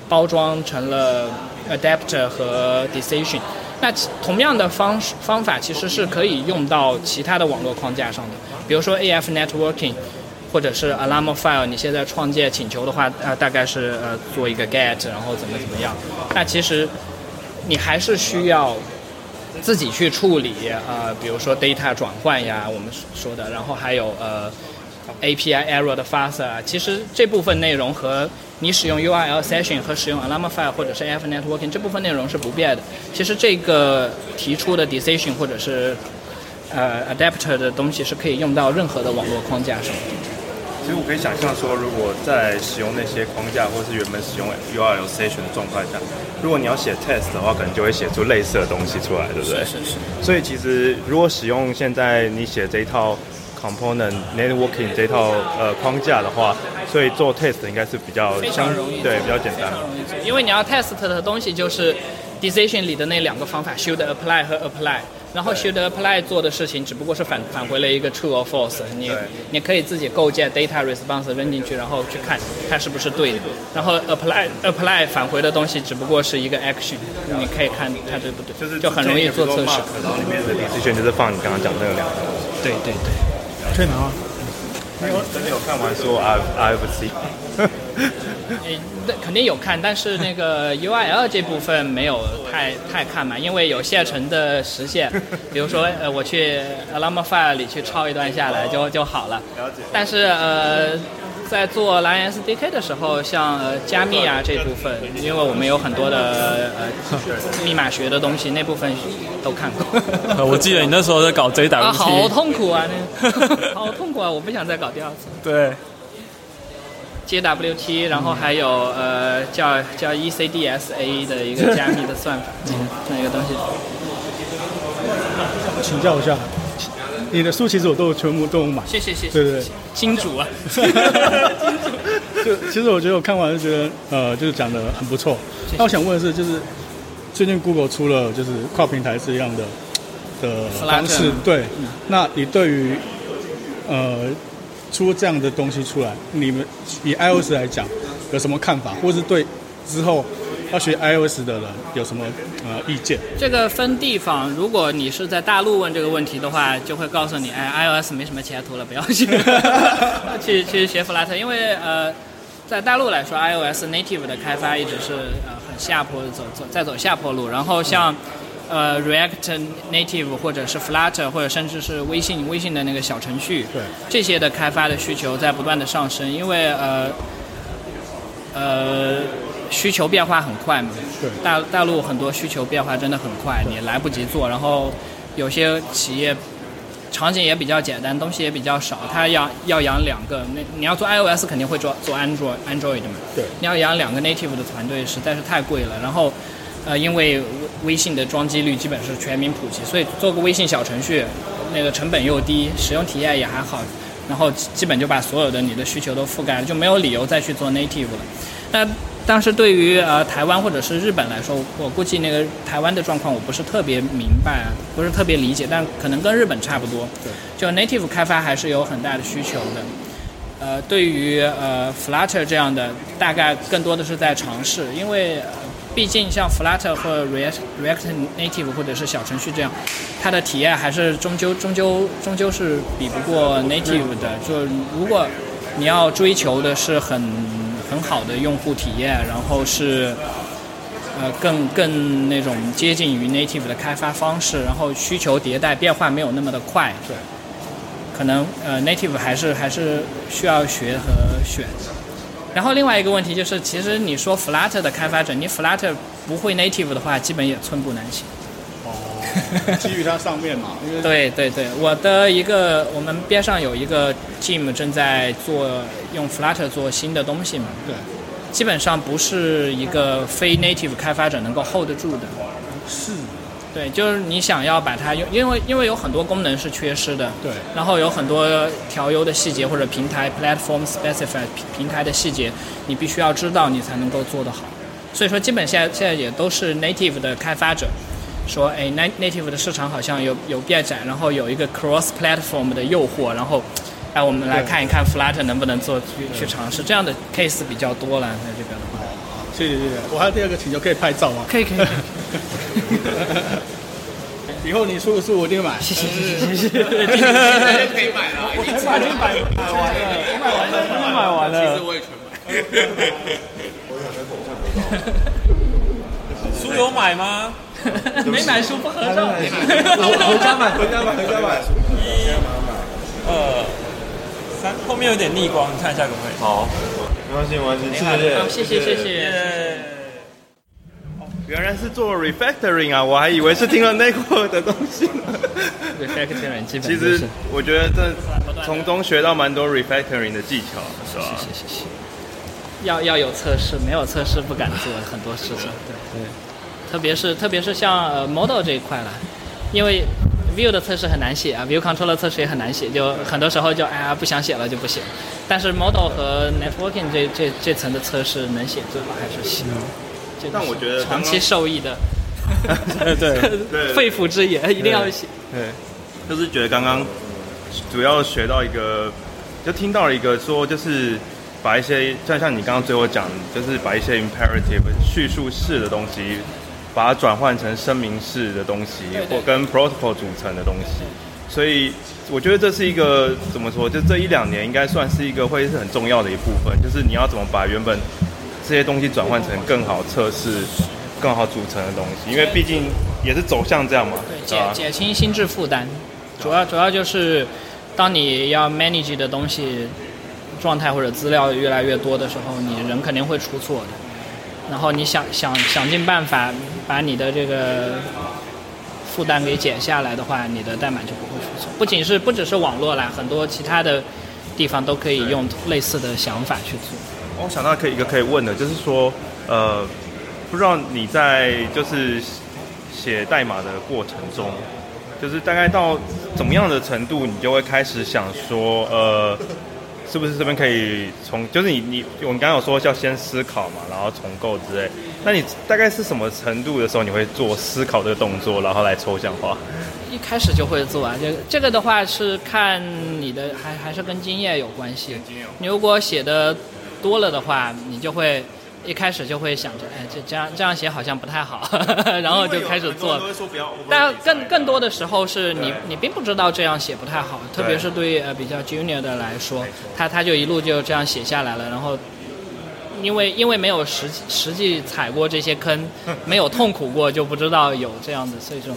包装成了 adapter 和 decision。那同样的方式方法其实是可以用到其他的网络框架上的，比如说 AF networking。或者是 alarm file，你现在创建请求的话，呃，大概是呃做一个 get，然后怎么怎么样。那其实你还是需要自己去处理，呃，比如说 data 转换呀，我们说的，然后还有呃 API error 的发射啊。其实这部分内容和你使用 URL session 和使用 alarm file 或者是 AF networking 这部分内容是不变的。其实这个提出的 decision 或者是呃 adapter 的东西是可以用到任何的网络框架上。其实我可以想象说，如果在使用那些框架，或是原本使用 URL session 的状态下，如果你要写 test 的话，可能就会写出类似的东西出来，对不对？是是。所以其实如果使用现在你写这一套 component networking 这一套呃框架的话，所以做 test 应该是比较相容易，对，比较简单。因为你要 test 的东西就是 decision 里的那两个方法，should apply 和 apply。然后 should apply 做的事情只不过是返返回了一个 true or false，你你可以自己构建 data response 扔进去，然后去看它是不是对的。然后 apply apply 返回的东西只不过是一个 action，你可以看它对不对，就是就很容易做测试。然后里面的 decision 就是放你刚刚讲那个两个。对对对。去哪啊？没有，真的有看完说 I I have C。诶，那肯定有看，但是那个 URL 这部分没有太太看嘛，因为有现成的实现，*laughs* 比如说呃，我去 Alarm File 里去抄一段下来就就好了。了解。但是呃，在做蓝 SDK 的时候，像呃加密啊这部分，因为我们有很多的呃 *laughs* 密码学的东西，那部分都看过。呃 *laughs* 我记得你那时候在搞 JWT，啊，好痛苦啊，那好痛苦啊，我不想再搞第二次。对，JWT，然后还有呃叫叫 E ECDSA 的一个 *laughs* 加密的算法，嗯，那个东西。请教一下，你的书其实我都全部都有买。谢谢谢谢。对对对，金主啊。*laughs* 就其实我觉得我看完就觉得呃，就是讲的很不错。那我想问的是，就是最近 Google 出了就是跨平台这样的的方式对。那你对于呃出这样的东西出来，你们以 iOS 来讲有什么看法，或是对之后要学 iOS 的人有什么呃意见？这个分地方，如果你是在大陆问这个问题的话，就会告诉你，哎，iOS 没什么前途了，不要 *laughs* 去去去学 Flutter，因为呃，在大陆来说，iOS native 的开发一直是呃很下坡走走在走下坡路，然后像呃 React Native 或者是 Flutter 或者甚至是微信微信的那个小程序，对。这些的开发的需求在不断的上升，因为呃呃需求变化很快嘛，对。大大陆很多需求变化真的很快，你来不及做，然后有些企业场景也比较简单，东西也比较少，它要要养两个，那你要做 iOS 肯定会做做 Android Android 的嘛，对，你要养两个 native 的团队实在是太贵了，然后。呃，因为微微信的装机率基本是全民普及，所以做个微信小程序，那个成本又低，使用体验也还好，然后基本就把所有的你的需求都覆盖了，就没有理由再去做 native 了。那但是对于呃台湾或者是日本来说，我估计那个台湾的状况我不是特别明白啊，不是特别理解，但可能跟日本差不多。对，就 native 开发还是有很大的需求的。呃，对于呃 Flutter 这样的，大概更多的是在尝试，因为。毕竟像 Flutter 或 React React Native 或者是小程序这样，它的体验还是终究终究终究是比不过 Native 的。就如果你要追求的是很很好的用户体验，然后是呃更更那种接近于 Native 的开发方式，然后需求迭代变化没有那么的快，对，可能呃 Native 还是还是需要学和选。然后另外一个问题就是，其实你说 Flutter 的开发者，你 Flutter 不会 Native 的话，基本也寸步难行。哦，*laughs* 基于它上面嘛。*laughs* 对对对，我的一个，我们边上有一个 team 正在做用 Flutter 做新的东西嘛。对。基本上不是一个非 Native 开发者能够 hold 得住的。是。对，就是你想要把它用，因为因为有很多功能是缺失的，对，然后有很多调优的细节或者平台 platform specified 平台的细节，你必须要知道，你才能够做得好。所以说，基本现在现在也都是 native 的开发者说，哎，native 的市场好像有有变窄，然后有一个 cross platform 的诱惑，然后，哎，我们来看一看 Flutter 能不能做去去尝试，这样的 case 比较多了，在这边的话。谢谢谢谢，我还有第二个请求，可以拍照吗？可以可以。以。后你出的书，我一定买。谢谢谢谢。谢谢。可以买了，我全买，已经买买完了，我买完了，已经买完了。其实我也全买。书有买吗？没买书不合照。回家买，回家买，回家买。一、二、三，后面有点逆光，你看一下可不可以？好，没关系，没关系，谢谢，谢谢谢谢。原来是做 refactoring 啊，我还以为是听了 network 的东西。refactoring 基本其实我觉得这从中学到蛮多 refactoring 的技巧，是吧？谢谢谢谢。要要有测试，没有测试不敢做很多事情。对对。特别是特别是像呃 model 这一块了，因为 view 的测试很难写啊，view control 的测试也很难写，就很多时候就哎呀不想写了就不写。但是 model 和 networking 这这这层的测试能写最好还是行。但我觉得长期受益的，*laughs* 对对，*laughs* 肺腑之言一定要写。对，就是觉得刚刚主要学到一个，就听到了一个说，就是把一些像像你刚刚最后讲，就是把一些 imperative 叙述式的东西，把它转换成声明式的东西，或跟 protocol 组成的东西。所以我觉得这是一个怎么说？就这一两年应该算是一个会是很重要的一部分，就是你要怎么把原本。这些东西转换成更好测试、更好组成的东西，因为毕竟也是走向这样嘛。对，减减轻心智负担，主要主要就是当你要 manage 的东西状态或者资料越来越多的时候，你人肯定会出错的。然后你想想想尽办法把你的这个负担给减下来的话，你的代码就不会出错。不仅是不只是网络啦，很多其他的地方都可以用类似的想法去做。我想到可以一个可以问的，就是说，呃，不知道你在就是写代码的过程中，就是大概到怎么样的程度，你就会开始想说，呃，是不是这边可以从，就是你你我们刚刚有说要先思考嘛，然后重构之类，那你大概是什么程度的时候你会做思考这个动作，然后来抽象化？一开始就会做啊，这这个的话是看你的，还还是跟经验有关系。你如果写的。多了的话，你就会一开始就会想着，哎，这这样这样写好像不太好，*laughs* 然后就开始做。但更更多的时候是你你并不知道这样写不太好，特别是对于呃比较 junior 的来说，他他就一路就这样写下来了，然后因为因为没有实实际踩过这些坑，*laughs* 没有痛苦过，就不知道有这样的这种。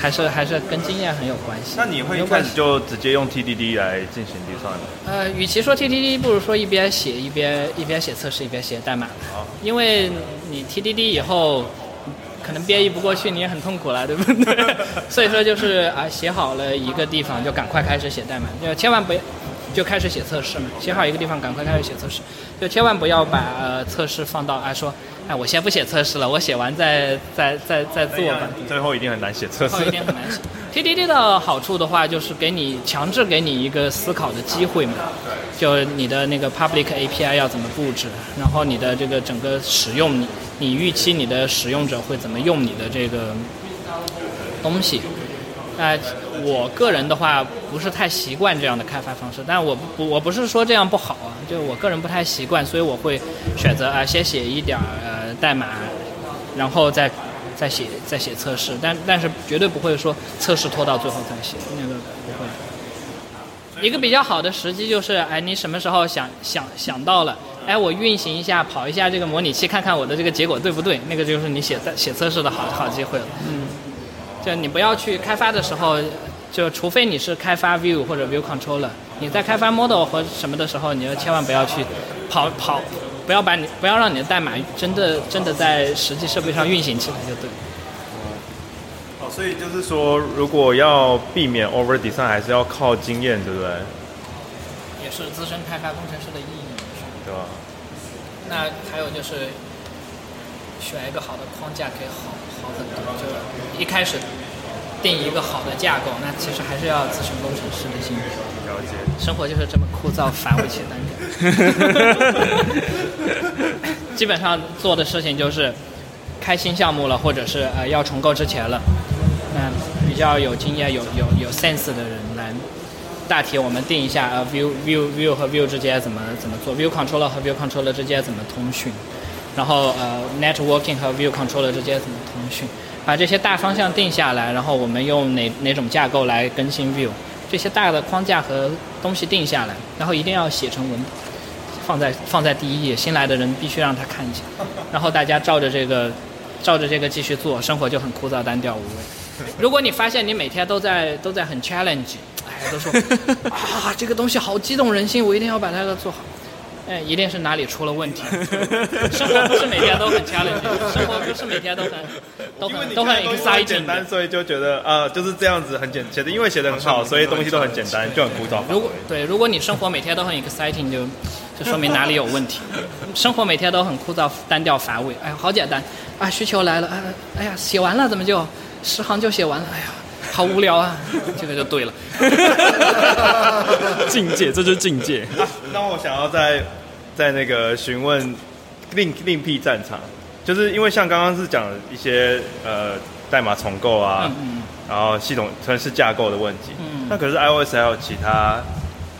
还是还是跟经验很有关系。那你会一开始就直接用 TDD 来进行计算吗？呃，与其说 TDD，不如说一边写一边一边写测试一边写代码。因为你 TDD 以后，可能编译不过去，你也很痛苦了，对不对？*laughs* 所以说就是啊，写好了一个地方就赶快开始写代码，就千万不要就开始写测试嘛。写好一个地方赶快开始写测试，就千万不要把呃测试放到啊说，哎我先不写测试了，我写完再再再再做吧。最后一定很难写测试最后一定很难写。*laughs* TDD 的好处的话，就是给你强制给你一个思考的机会嘛。就你的那个 public API 要怎么布置，然后你的这个整个使用，你你预期你的使用者会怎么用你的这个东西。呃，我个人的话不是太习惯这样的开发方式，但我不我不是说这样不好啊，就我个人不太习惯，所以我会选择啊先写一点儿呃代码，然后再再写再写测试，但但是绝对不会说测试拖到最后再写，那个不会。一个比较好的时机就是，哎，你什么时候想想想到了，哎，我运行一下，跑一下这个模拟器，看看我的这个结果对不对，那个就是你写在写测试的好好机会了。嗯，就你不要去开发的时候，就除非你是开发 View 或者 View Controller，你在开发 Model 和什么的时候，你就千万不要去跑跑，不要把你不要让你的代码真的真的在实际设备上运行起来就对。哦，所以就是说，如果要避免 over design，还是要靠经验，对不对？也是资深开发工程师的意义。对吧？那还有就是选一个好的框架可以好好很多。就一开始定一个好的架构，那其实还是要咨询工程师的心力。了解。生活就是这么枯燥、乏味且单调。*laughs* 基本上做的事情就是开新项目了，或者是呃要重构之前了，那比较有经验、有有有 sense 的人来。大体我们定一下，呃，view view view 和 view 之间怎么怎么做，view controller 和 view controller 之间怎么通讯，然后呃，networking 和 view controller 之间怎么通讯，把这些大方向定下来，然后我们用哪哪种架构来更新 view，这些大的框架和东西定下来，然后一定要写成文，放在放在第一页，新来的人必须让他看见，*laughs* 然后大家照着这个照着这个继续做，生活就很枯燥单调无味。如果你发现你每天都在都在很 challenge 哎。都说 *laughs* 啊，这个东西好激动人心，我一定要把它做好。哎，一定是哪里出了问题。*laughs* 生活不是每天都很 challenge，*laughs* 生活不是每天都很都很都很 exciting。简单，所以就觉得啊，就是这样子很简写的，因为写的很 *laughs* 好，所以东西都很简单，就很枯燥。如果对，如果你生活每天都很 exciting，就就说明哪里有问题。生活每天都很枯燥、单调、乏味。哎呀，好简单啊，需求来了，哎哎呀，写完了怎么就十行就写完了？哎呀。好无聊啊，这个就对了。境界，这就是境界。那我想要在在那个询问另另辟战场，就是因为像刚刚是讲一些呃代码重构啊，然后系统城市架构的问题。那可是 iOS 还有其他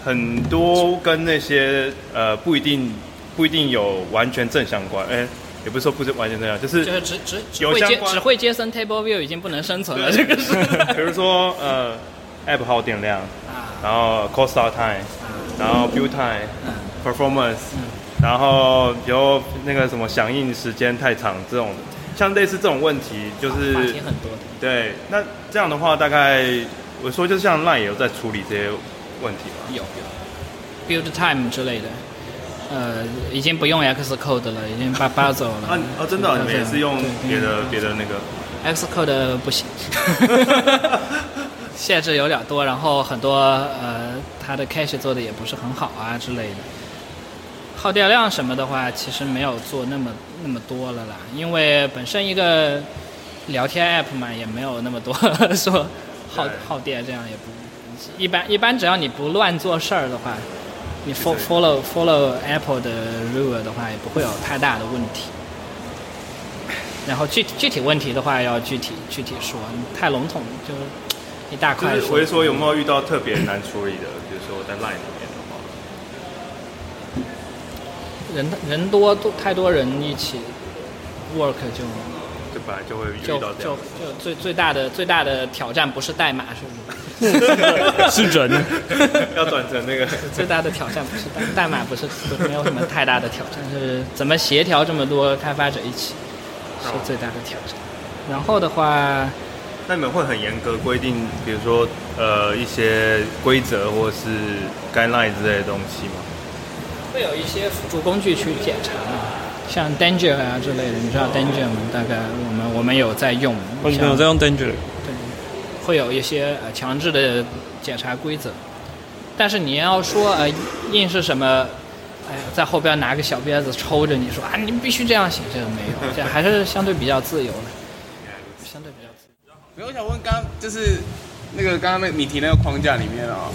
很多跟那些呃不一定不一定有完全正相关。哎。也不是说不是完全这样，就是就是只只只会接只会接生 table view 已经不能生存了，这个是。*laughs* 比如说呃，app 耗电量，然后 cost start time，然后 build time，performance，然后有那个什么响应时间太长这种，像类似这种问题就是很多。对，那这样的话大概我说就像 line 也有在处理这些问题吗？有有，build time 之类的。呃，已经不用 Xcode 了，已经扒扒走了。啊啊，真的，你们也是用别的别的那个？Xcode 不行，*laughs* *laughs* *laughs* 限制有点多，然后很多呃，它的 cache 做的也不是很好啊之类的。耗电量什么的话，其实没有做那么那么多了啦，因为本身一个聊天 app 嘛，也没有那么多 *laughs* 说耗耗电，这样也不一般。一般只要你不乱做事儿的话。你 follow follow Apple 的 rule 的话，也不会有太大的问题。然后具具体问题的话，要具体具体说，太笼统就一大块。就是我会说有没有遇到特别难处理的，比如说我在 Line 里面的话，人人多多太多人一起 work 就就本来就会遇到这样。就就最最大的最大的挑战不是代码，*laughs* 是不是？是人，*laughs* 要转成那个最大的挑战不是代代码，不是没有什么太大的挑战，是怎么协调这么多开发者一起是最大的挑战。然后的话，那你们会很严格规定，比如说呃一些规则或是 guideline 之类的东西吗？会有一些辅助工具去检查嘛，像 Danger 啊之类的，你知道 Danger 吗？大概我们我们有在用，我们有在用 Danger 对。会有一些呃强制的检查规则，但是你要说呃硬是什么，哎呀，在后边拿个小鞭子抽着你说啊，你必须这样写，这个没有，这还是相对比较自由的。没有，我想问，刚就是那个刚刚那你提那个框架里面啊，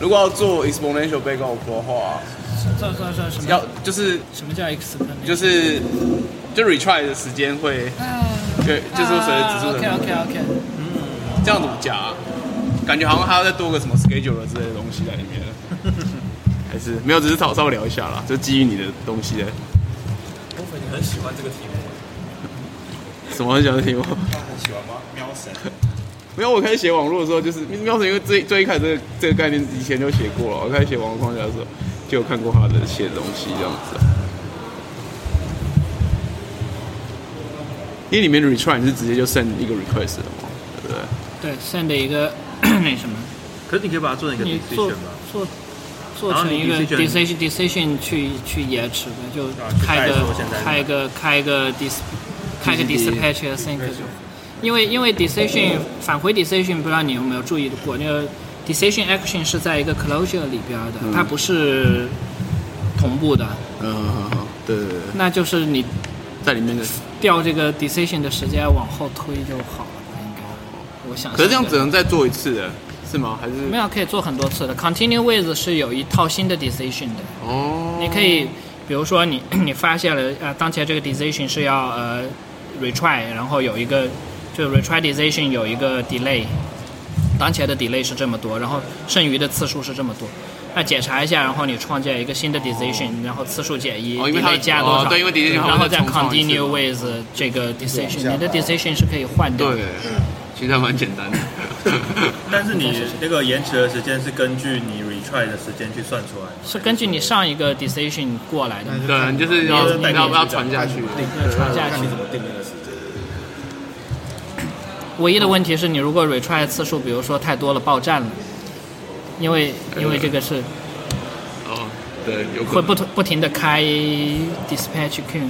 如果要做 exponential bake off 的话，算算算什么？要就是什么叫 exponential？就是就 retry 的时间会，对，就是随着指数的 OK OK OK。嗯这样怎么加、啊？感觉好像还要再多个什么 schedule 之类的东西在里面。*laughs* 还是没有，只是稍稍微聊一下啦，就基于你的东西的。我很喜欢这个题目。什么很喜欢的题目？很喜欢吗？喵神。没有，我开始写网络的时候，就是喵神，因为最最一开始这个这个概念以前就写过了。我开始写网络框架的时候，就有看过他的写的东西这样子。因为里面的 retry 是直接就 send 一个 request 的嘛，对不对？对，send 一个 *clears throat* 那什么。可是你可以把它做成一个 decision 吗？做做成一个 decision decision 去去延迟的，就开个开一个开一个 dis 开个 dispatch sync 就。因为因为 decision 返回 decision 不知道你有没有注意过，那个 decision action 是在一个 closure 里边的，它不是同步的。嗯对。那就是你在里面的调这个 decision 的时间往后推就好了，应该。我想。可是这样只能再做一次的，是吗？还是没有可以做很多次的？Continue with 是有一套新的 decision 的。哦。你可以，比如说你 *clears throat* 你发现了呃，当前这个 decision 是要呃 retry，然后有一个就 retry decision 有一个 delay，当前的 delay 是这么多，然后剩余的次数是这么多。那检查一下，然后你创建一个新的 decision，、然后次数减一、delay 加多少？哦对因为 decision 然后再 continue with 这个 decision，你的 decision 是可以换掉的。对，其实还蛮简单的。*laughs* 但是你那个延迟的时间是根据你 retry 的时间去算出来的。是根据你上一个 decision 过来的。对，你就是要要要传下去，对传下去怎么定那个时间。唯一的问题是你如果 retry 次数，比如说太多了爆站了，因为因为这个是哦，对，有可能会不停不停的开 dispatch queue。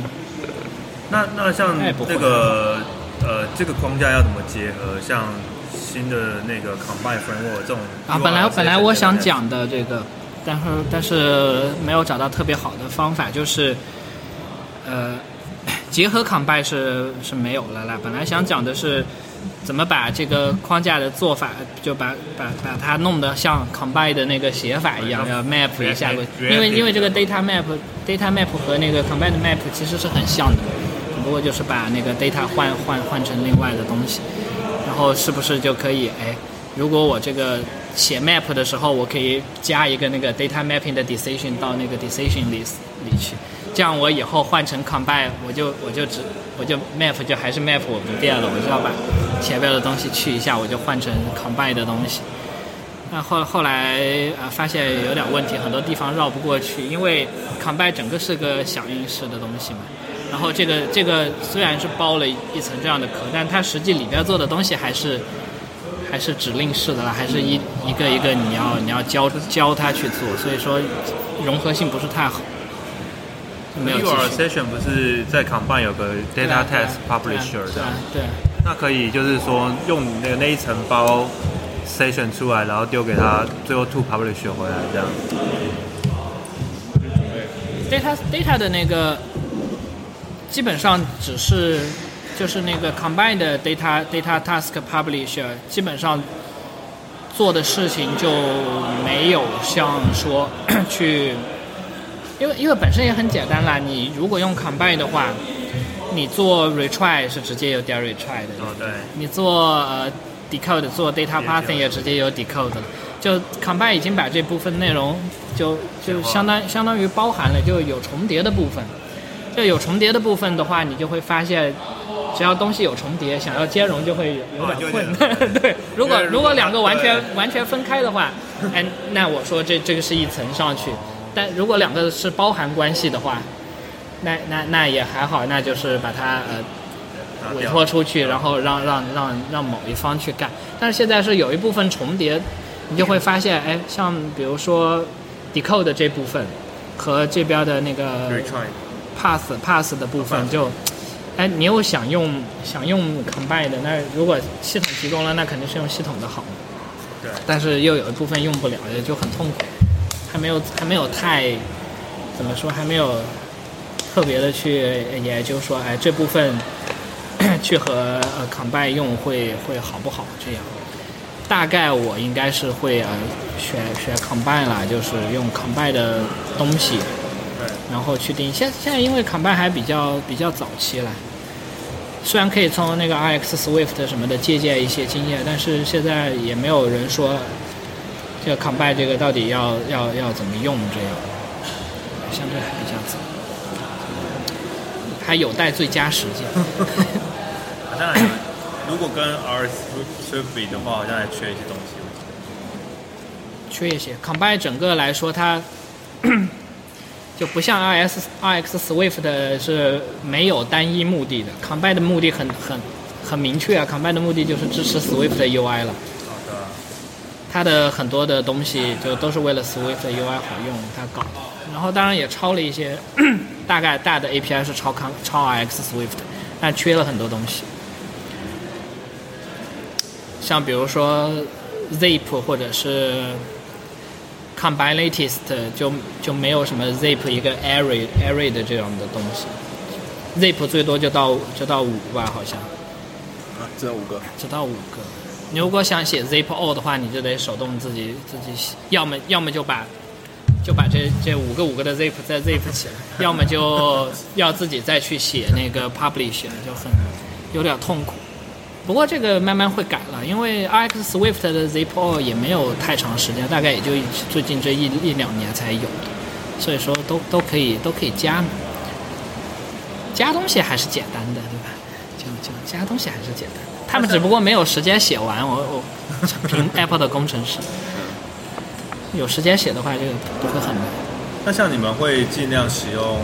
那那像那个呃，这个框架要怎么结合？像新的那个 combine framework 这种啊，本来本来我想讲的这个，但是但是没有找到特别好的方法，就是呃，结合 combine 是是没有了啦。本来想讲的是怎么把这个框架的做法，就把把把它弄得像 combine 的那个写法一样，要 map 一下，因为因为这个 data map data map 和那个 combine map 其实是很像的，只不过就是把那个 data 换换换成另外的东西。然后是不是就可以哎？如果我这个写 map 的时候，我可以加一个那个 data mapping 的 decision 到那个 decision list 里去，这样我以后换成 combine，我就我就只我就 map 就还是 map 我不变了，我就要把前面的东西去一下，我就换成 combine 的东西。那后后来啊、发现有点问题，很多地方绕不过去，因为 combine 整个是个响应式的东西嘛。然后这个这个虽然是包了一层这样的壳，但它实际里边做的东西还是还是指令式的啦，还是一一个一个你要你要教教它去做，所以说融合性不是太好。没有 session 不是在 combine 有个 data test publisher 这样，对，那可以就是说用那个那一层包 session 出来，然后丢给他，最后 to publisher 回来这样。data data 的那个基本上只是就是那个 combined 的 data data task publisher 基本上做的事情就没有像说 *coughs* 去，因为因为本身也很简单啦，你如果用 combine 的话，你做 retry 是直接有点 retry 的，哦，对，你做呃 decode 做 data pathing 也直接有 decode 了，就 combine 已经把这部分内容就就相当相当于包含了，就有重叠的部分。就有重叠的部分的话，你就会发现，只要东西有重叠，想要兼容就会有啊点困难。*laughs* 对，如果如果两个完全完全分开的话，哎，那我说这这个是一层上去，但如果两个是包含关系的话，那那那也还好，那就是把它呃委托出去，然后让让让让某一方去干。但是现在是有一部分重叠，你就会发现，哎，像比如说 decode 这部分和这边的那个 retry pass pass 的部分就，哎，你又想用想用 combine 的，那如果系统提供了，那肯定是用系统的好。对。但是又有一部分用不了，也就很痛苦，还没有还没有太怎么说，还没有特别的去研究说，哎，这部分 *clears throat* 去和呃 combine 用会会好不好这样。大概我应该是会呃选选 combine 啦，就是用 combine 的东西，然后去定。现现在因为 combine 还比较比较早期了，虽然可以从那个 RX Swift 什么的借鉴一些经验，但是现在也没有人说这个 combine 这个到底要要要怎么用这样，相对还比较早，还有待最佳实践。好像如果跟 RX Swift 比的话，好像还缺一些东西。缺一些 combine 整个来说，它就不像 RS RX Swift 是没有单一目的的，combine 的目的很很很明确啊，combine 的目的就是支持 Swift 的 UI 了。的。它的很多的东西就都是为了 Swift 的 UI 好用，它搞。然后当然也抄了一些，*coughs* 大概大的 API 是抄 com 抄 RX Swift，但缺了很多东西。像比如说 Zip 或者是 Combine Latest 就就没有什么 Zip 一个 Array Array 的这样的东西，Zip 最多就到就到五吧，好像。啊，只有五个。只到五个。你如果想写 Zip all 的话，你就得手动自己自己写，要么要么就把就把这这五个五个的 Zip 再 Zip 起来，要么就要自己再去写那个 Publish，就很有点痛苦。不过这个慢慢会改了，因为 RX Swift 的 Zip 也没有太长时间，大概也就最近这一一两年才有的，所以说都都可以都可以加嘛。加东西还是简单的，对吧？就就加东西还是简单的，他们只不过没有时间写完。我我 *laughs* 凭 Apple 的工程师，有时间写的话就不会很难。那像你们会尽量使用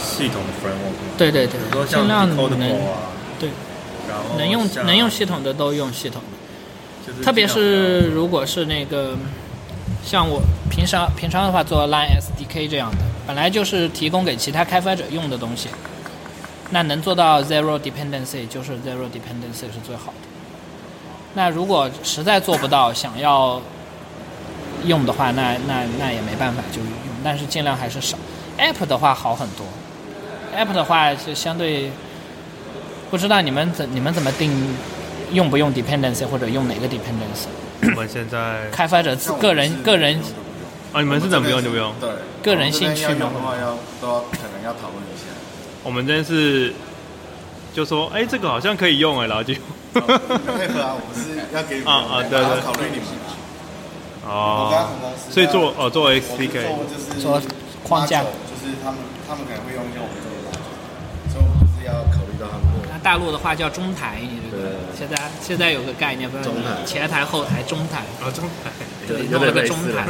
系统的 framework 吗？对对对比如说像尽量 Decodable 能啊，对。然后能用能用系统的都用系统的，就是特别是如果是那个像我平常平常的话做 Line SDK 这样的，本来就是提供给其他开发者用的东西，那能做到 zero dependency 就是 zero dependency 是最好的。那如果实在做不到，想要用的话，那那那也没办法就用，但是尽量还是少。App 的话好很多，App 的话就相对。不知道你们怎你们怎么定用不用 dependency 或者用哪个 dependency？我们现在 *coughs* 开发者自个人个人啊，你们是怎么用就不用？对，个人兴趣要用的？话要都要可能要讨论一下。我们这边是就说，哎，这个好像可以用哎，然后就配合啊，我们是要给 *laughs* 啊啊对对考虑你们。我刚刚同公哦司，所以做哦做我 XDK 是做就是做框架就是他们他们可能会用一些我们大陆的话叫中台，你这个现在现在有个概念，中台。前台后台中台，啊中台。对，弄了个中台，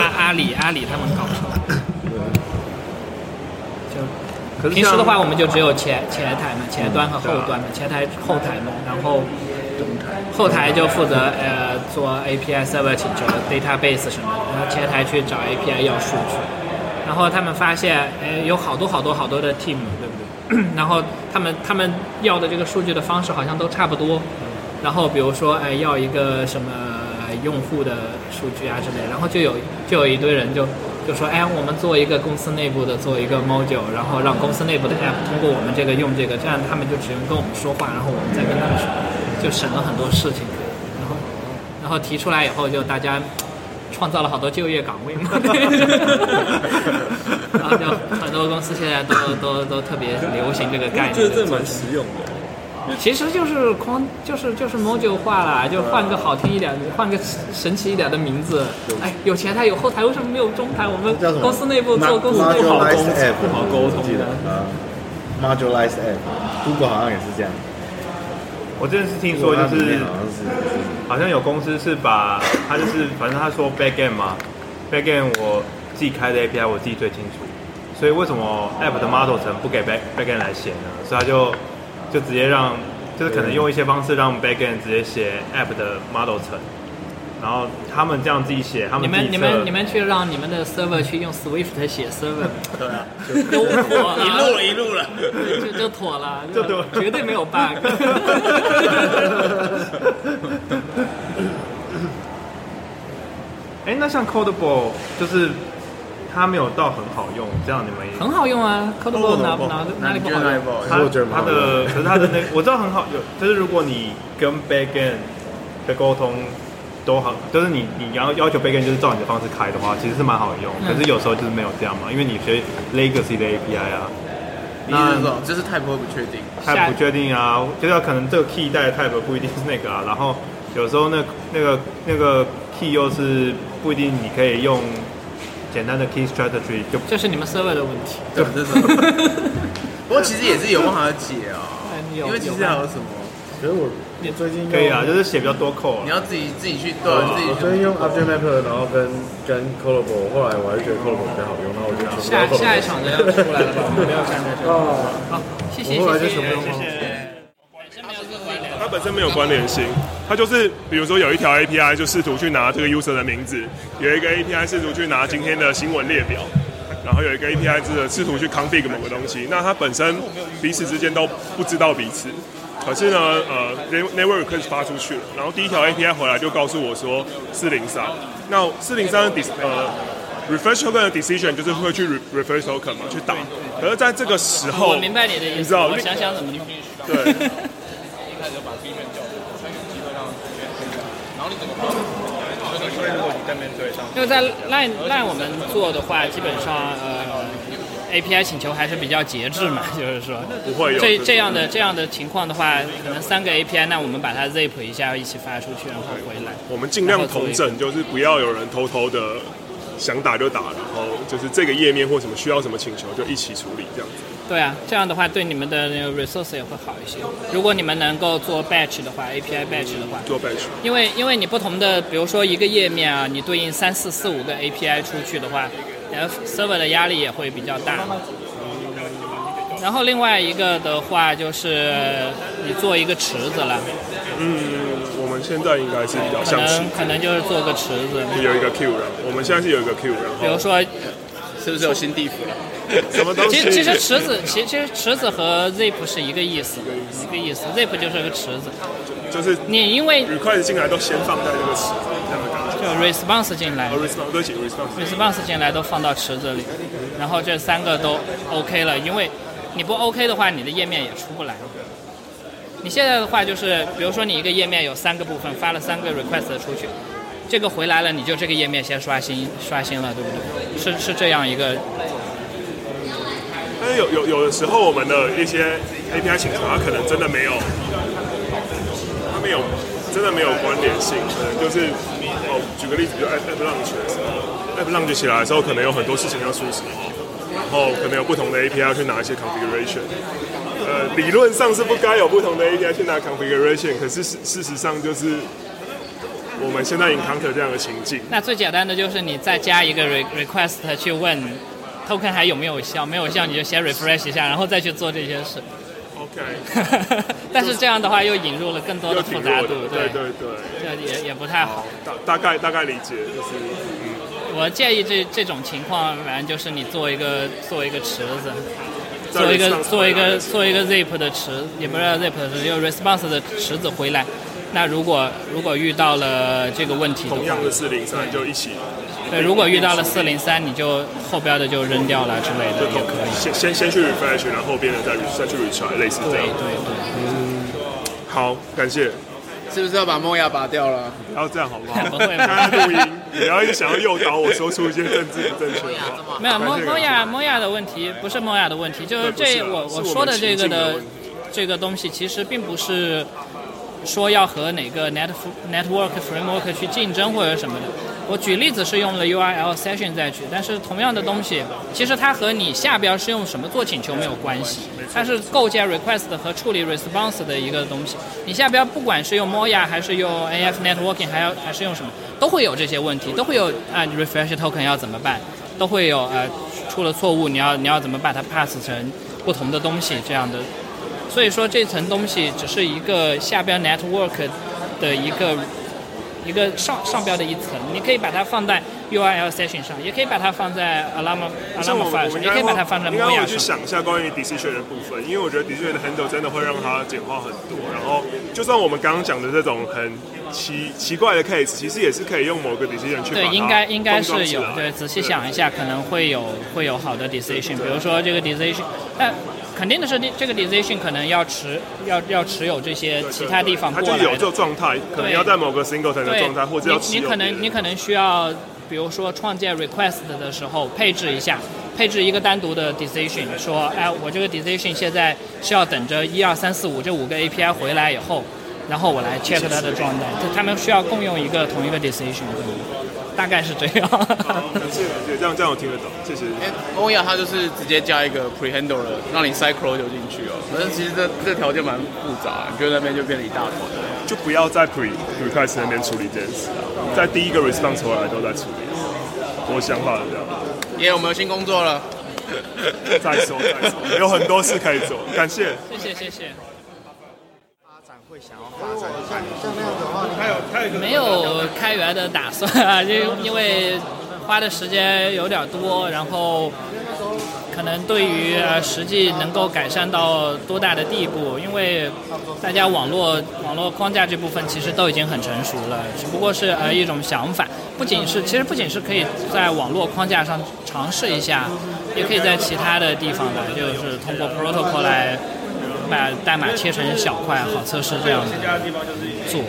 阿阿里阿里他们搞出来。就平时的话，我们就只有前前台嘛，前端和后端嘛，前台后台嘛，然后后台就负责呃做 API server 请求 database 什么的，然后前台去找 API 要数据，然后他们发现哎有好多好多好多的 team，对不对？*clears throat* 然后他们他们要的这个数据的方式好像都差不多，然后比如说哎要一个什么用户的数据啊之类，然后就有就有一堆人就就说，哎，我们做一个公司内部的做一个 module，然后让公司内部的 app 通过我们这个用这个，这样他们就只用跟我们说话，然后我们再跟他们说，就省了很多事情。然后然后提出来以后，就大家创造了好多就业岗位嘛。*laughs* *laughs* 然后就很多公司现在都 *laughs* 都都特别流行这个概念。这这蛮实用的。其实就是框，就是就是 module 化啦，就换个好听一点，换个神奇一点的名字。哎，有前台有后台，为什么没有中台？我们公司内部做公司内部好沟 app 不好沟通的。啊，Modularized app，Google 好像也是这样。我之前是听说就是好像是好像有公司是把他就是反正他说 back end 嘛，back end 我自己开的 API 我自己最清楚，所以为什么 app 的 model 层不给 back back end 来写呢？所以他就就直接让就是可能用一些方式让 back end 直接写 app 的 model 层，然后他们这样自己写，他们自己测。们你们你们去让你们的 server 去用 Swift 写 server，*laughs* 对啊，都妥了，*laughs* 一路了一路了。就就妥了，就妥绝对没有 bug。*laughs* 哎，那像 Codable 就是它没有到很好用，这样你们也很好用啊，Codable 哪哪哪里不好用？它它的可是它的那我知道很好用，就是如果你跟 backend 的沟通都好，就是你你要要求 backend 就是照你的方式开的话，其实是蛮好用。嗯可是有时候就是没有这样嘛，因为你学 legacy 的 API 啊，你是说就是 type 不确定，太不确定啊，就是可能这个 key 带的 type 不一定是那个啊，然后有时候那那个那个 key 又是不一定你可以用简单的 key strategy 就这是你们 server 的问题。对，这是。不过其实也是有办法解啊，有因为其实还有什么？其实我你最近可以啊，就是写比较多扣啊你。要自己自己去对啊，自己我最近用 Object Map，然后跟跟 Colorable，后来我还是觉得 Colorable 比较好用，那我就全部下下一场的要出来了吧？我们不要站在这里。哦好，谢谢谢谢谢谢。它本身没有关联性，它就是比如说有一条 API 就试图去拿这个 user 的名字，有一个 API 试图去拿今天的新闻列表，然后有一个 API 是试图去 config 某个东西，那它本身彼此之间都不知道彼此。可是呢，呃，net-，network request 发出去了，然后第一条 API 回来就告诉我说四零三，那四零三的 dis 呃 refresh token 的 decision 就是会去 re- refresh token 嘛，去打。可是在这个时候，我明白你的意思，你知道我想想怎么弄。对。因为在 Line Line 我们做的话，基本上呃 API 请求还是比较节制嘛，*laughs* 就是说不会有这这这样的这样的情况的话，可能三个 API，那我们把它 zip 一下一起发出去，然后回来。我们尽量同整，就是不要有人偷偷的想打就打，然后就是这个页面或什么需要什么请求就一起处理这样子。对啊，这样的话对你们的那个 resource 也会好一些。如果你们能够做 batch 的话，API batch 的话，做 batch，因为因为你不同的，比如说一个页面啊，你对应三四四五个 API 出去的话，server 的压力也会比较大。然后另外一个的话就是你做一个池子了，嗯，我们现在应该是比较可像是能可能就是做个池子，有一个 Q 然后我们现在是有一个 Q，然后比如说是不是有新地府了？什么东西？其实其实池子，其其实池子和 zip 是一个意思，一个意思。zip 就是个池子，就是你因为 request 进来都先放在这个池子这样的感觉。就 response 进来哦，response 对不起，response response 进来都放到池子里，然后这三个都 OK 了，因为你不 OK 的话，你的页面也出不来。你现在的话就是，比如说你一个页面有三个部分，发了三个 request 出去，这个回来了，你就这个页面先刷新刷新了，对不对？是是这样一个但是有有有的时候，我们的一些 API 请求，它可能真的没有，它没有真的没有关联性，可能就是哦，举个例子，就 App Launch 的时候，App Launch 起来的时候，可能有很多事情要梳理，然后可能有不同的 API 要去拿一些 configuration。呃，理论上是不该有不同的 API 去拿 configuration，可是事事实上就是我们现在 encounter 这样的情境。那最简单的就是你再加一个 re request 去问 token 还有没有效，没有效你就先 refresh 一下，然后再去做这些事。OK，*laughs* 但是这样的话又引入了更多的复杂度，对对对，这也也不太好。大大概大概理解，就是我建议这这种情况，反正就是你做一个做一个池子，做一个做一个做一个 zip 的池，也不是 zip 的池，就 response 的池子回来。那如果如果遇到了这个问题，同样的四零三就一起，对，如果遇到了四零三，你就后边的就扔掉了之类的就也可以。先先先去 refresh，然后后边的再再去 retry，类似这样。对对对嗯，好，感谢。是不是要把梦亚拔掉了？不要这样好不好？*laughs* 不会录音，不要一直想要诱导我说出一些政治不正确的话。*laughs* 没有感谢蒙蒙亚蒙亚的问题不是莫亚的问题，就是这我我说的这个的这个东西其实并不是说要和哪个 net network framework 去竞争或者什么的。我举例子是用了 URL session 再举，但是同样的东西，其实它和你下边是用什么做请求没有关系，它是构建 request 和处理 response 的一个东西。你下边不管是用 Moya 还是用 AF networking，还要还是用什么，都会有这些问题，都会有啊 refresh token 要怎么办，都会有呃出了错误你要你要怎么把它 pass 成不同的东西这样的。所以说这层东西只是一个下标 network 的一个一个上上标的一层，你可以把它放在 URL session 上，也可以把它放在 Alarm 像 Alarm 我 file 上，也可以把它放在应该会去。想一下关于 decision 的部分，因为我觉得 decision 的 handle 真的会让它简化很多。然后，就算我们刚刚讲的这种很奇奇怪的 case，其实也是可以用某个 decision 去对，应该应该是有。对，仔细想一下，可能会有会有好的 decision，比如说这个 decision，但肯定的是这个 decision 可能要持要要持有这些其他地方它过来的。就有这种状态，可能要在某个 singleton 的对，状态，或者要持你你可能你可能需要，比如说创建 request 的时候配置一下，配置一个单独的 decision，说，哎，我这个 decision 现在是要等着一二三四五这五个 API 回来以后，然后我来 check 它的状态，他们需要共用一个同一个 decision，大概是这样。感谢感谢，这样这样我听得懂，谢谢。欧亚它就是直接加一个 prehandle 了，让你塞 cro 流进去哦。反正其实这这条件蛮复杂，你觉得那边就变了一大团。就不要在 pre request 那边处理这件事啊，在第一个 response 回来都在处理。我想法是这样。耶，我们有新工作了。*laughs* 再说再说，有很多事可以做，感谢。谢谢谢谢。没有开源的打算啊，就因为花的时间有点多，然后可能对于实际能够改善到多大的地步，因为大家网络网络框架这部分其实都已经很成熟了，只不过是呃一种想法，不仅是其实不仅是可以在网络框架上尝试一下，也可以在其他的地方来，就是通过 protocol 来把代码切成小块，好测试这样子做。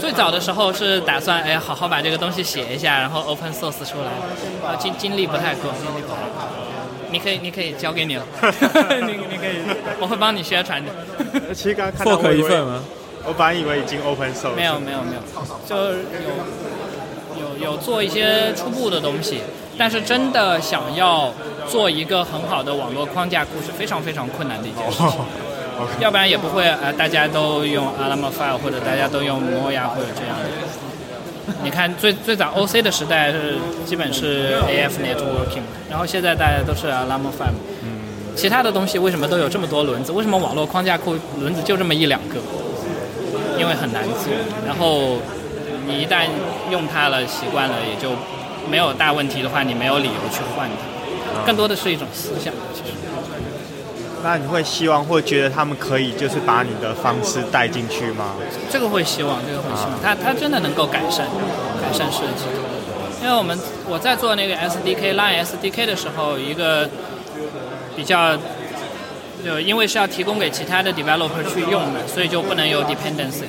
最早的时候是打算哎，好好把这个东西写一下，然后 open source 出来，啊，精精力不太够，精力不太够。你可以，你可以交给你了，*laughs* 你你可以，我会帮你宣传的。其实刚刚看到 fork 一份吗？我本来以为已经 open source。没有没有没有，就有有有做一些初步的东西，但是真的想要做一个很好的网络框架库是非常非常困难的一件事情。要不然也不会呃，大家都用 Alamo File 或者大家都用 Moya 或者这样的。你看最最早 OC 的时代是基本是 AF networking，然后现在大家都是 Alamo File。其他的东西为什么都有这么多轮子？为什么网络框架库轮子就这么一两个？因为很难做，然后你一旦用它了、习惯了，也就没有大问题的话，你没有理由去换它。更多的是一种思想，其实。那你会希望或觉得他们可以就是把你的方式带进去吗？这个会希望，这个会希望，它它真的能够改善改善设计。因为我们我在做那个 SDK Line SDK 的时候，一个比较就因为是要提供给其他的 developer 去用的，所以就不能有 dependency。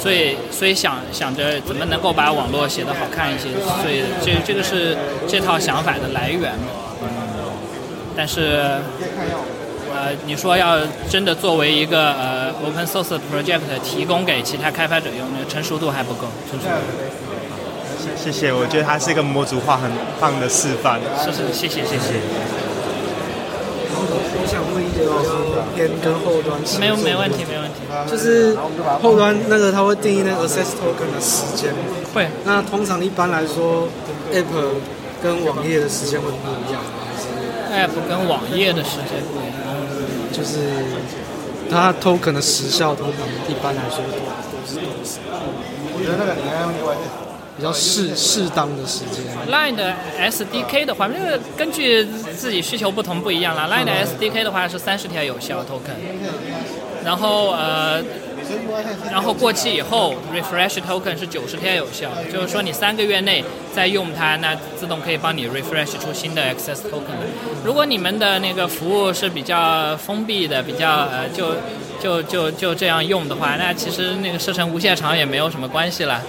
所以所以想想着怎么能够把网络写得好看一些，所以这这个是这套想法的来源。但是，呃，你说要真的作为一个呃 open source project 提供给其他开发者用，那个成熟度还不够，成熟度。谢谢，我觉得它是一个模组化很棒的示范。是是，谢谢谢谢。我想问一个偏跟后端没有没问题没问题。就是后端那个它会定义那个 access token 的时间。会。那通常一般来说，app 跟网页的时间会不一样吗？app 跟网页的时间不一样，就是它 token 的时效通常一般来说都是多少？我觉得那个你要用另外比较适适当的时间。Line 的 SDK 的话，这个根据自己需求不同不一样啦。Line 的 SDK 的话是三十天有效 token，然后呃，然后过期以后 refresh token 是九十天有效，就是说你三个月内再用它，那自动可以帮你 refresh 出新的 access token。如果你们的那个服务是比较封闭的，比较呃就就就就这样用的话，那其实那个设成无限长也没有什么关系了。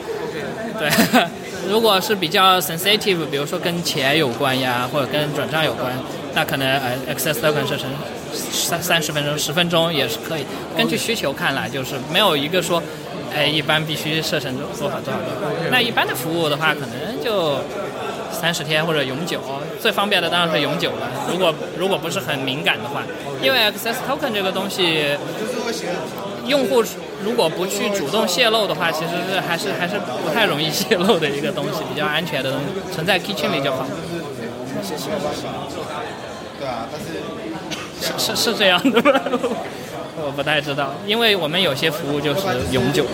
对，*laughs* 如果是比较 sensitive，比如说跟钱有关呀，或者跟转账有关，那可能呃 access token 设成三三十分钟、十分钟也是可以，根据需求看来，就是没有一个说，哎，一般必须设成多少多少多少。那一般的服务的话，可能就三十天或者永久，最方便的当然是永久了。如果如果不是很敏感的话，因为 access token 这个东西，用户如果不去主动泄露的话，其实是还是还是不太容易泄露的一个东西，比较安全的东西，存在 keychain 里就好。对啊，但是是是是这样的吗？*laughs* 我不太知道，因为我们有些服务就是永久。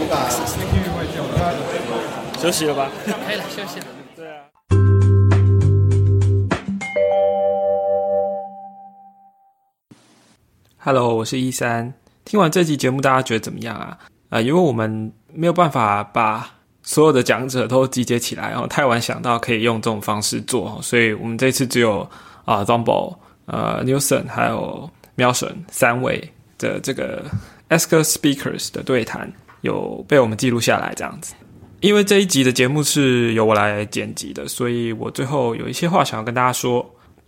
休息了吧？可以了，休息了。对啊。Hello，我是一三。听完这集节目，大家觉得怎么样啊？啊、因为我们没有办法把所有的讲者都集结起来，然后太晚想到可以用这种方式做，所以我们这次只有啊 z o m b o 呃 Newson 还有喵神三位的这个 Ask Speakers 的对谈有被我们记录下来，这样子。因为这一集的节目是由我来剪辑的，所以我最后有一些话想要跟大家说。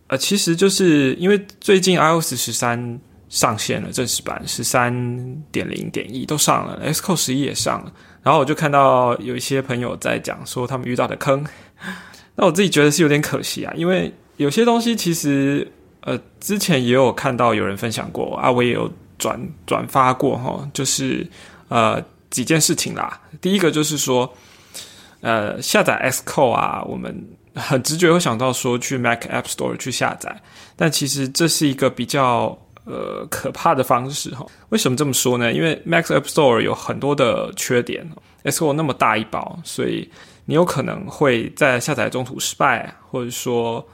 呃，其实就是因为最近 iOS 十三上线了正式版，十三点零点一都上了，Xcode 十一也上了。然后我就看到有一些朋友在讲说他们遇到的坑，*laughs* 那我自己觉得是有点可惜啊，因为有些东西其实呃之前也有看到有人分享过啊，我也有转转发过哈，就是呃几件事情啦。第一个就是说，呃下载 Xcode 啊，我们很直觉会想到说去 Mac App Store 去下载，但其实这是一个比较呃可怕的方式哈。为什么这么说呢？因为 Mac App Store 有很多的缺点，Xcode 那么大一包，所以你有可能会在下载中途失败，或者说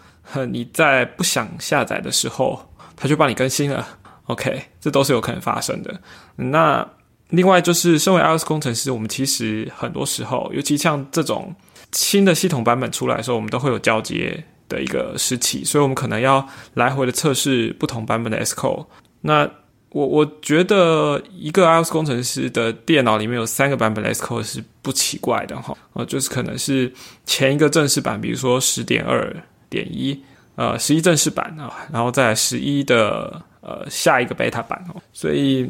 你在不想下载的时候，它就帮你更新了。OK，这都是有可能发生的。那另外就是，身为 iOS 工程师，我们其实很多时候，尤其像这种新的系统版本出来的时候，我们都会有交接的一个时期，所以我们可能要来回的测试不同版本的 Xcode。那我我觉得一个 iOS 工程师的电脑里面有三个版本的 Xcode 是不奇怪的哈，呃，就是可能是前一个正式版，比如说十点二点一，呃，十一正式版啊，然后再十一的呃下一个 beta 版哦，所以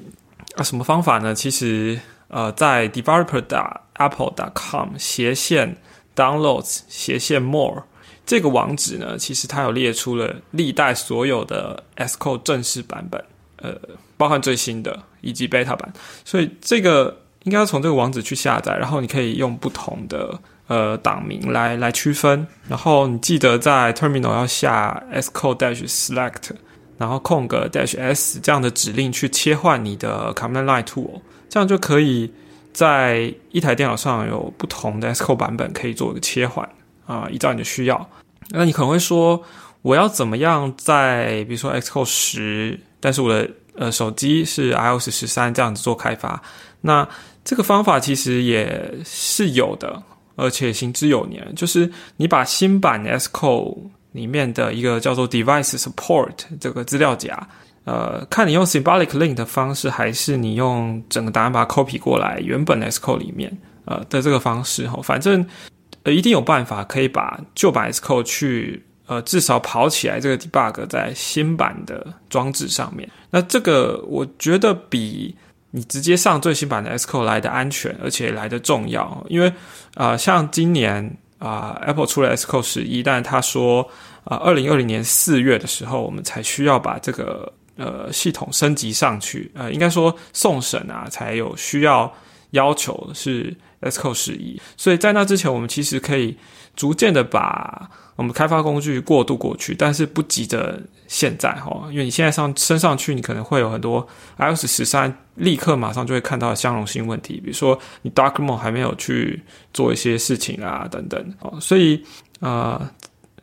啊，什么方法呢？其实呃，在 developer.apple.com 斜线 downloads 斜线 more 这个网址呢，其实它有列出了历代所有的 SCO 正式版本，呃，包含最新的以及 beta 版，所以这个应该要从这个网址去下载，然后你可以用不同的呃档名来来区分，然后你记得在 terminal 要下 SCO Dash select。然后空格 dash s 这样的指令去切换你的 command line tool，这样就可以在一台电脑上有不同的 SCO 版本可以做一个切换啊、依照你的需要。那你可能会说，我要怎么样在比如说 Xcode 十，但是我的呃手机是 iOS 十三这样子做开发？那这个方法其实也是有的，而且行之有年，就是你把新版 Xcode 里面的一个叫做 Device Support 这个资料夹，呃，看你用 Symbolic Link 的方式，还是你用整个答案把它 copy 过来原本 Xcode 里面，呃的这个方式哈，反正呃一定有办法可以把旧版 Xcode 去呃至少跑起来这个 debug 在新版的装置上面。那这个我觉得比你直接上最新版的 Xcode 来的安全，而且来的重要，因为啊、呃，像今年。啊、，Apple 出了 Xcode 十一，但他说啊，二零二零年四月的时候，我们才需要把这个呃系统升级上去，呃，应该说送审啊，才有需要要求是 S Code 十一，所以在那之前，我们其实可以逐渐的把我们开发工具过渡过去，但是不急着现在哈，因为你现在上升上去，你可能会有很多 iOS 十三立刻马上就会看到相容性问题，比如说你 Dark Mode 还没有去做一些事情啊等等。哦，所以啊、呃，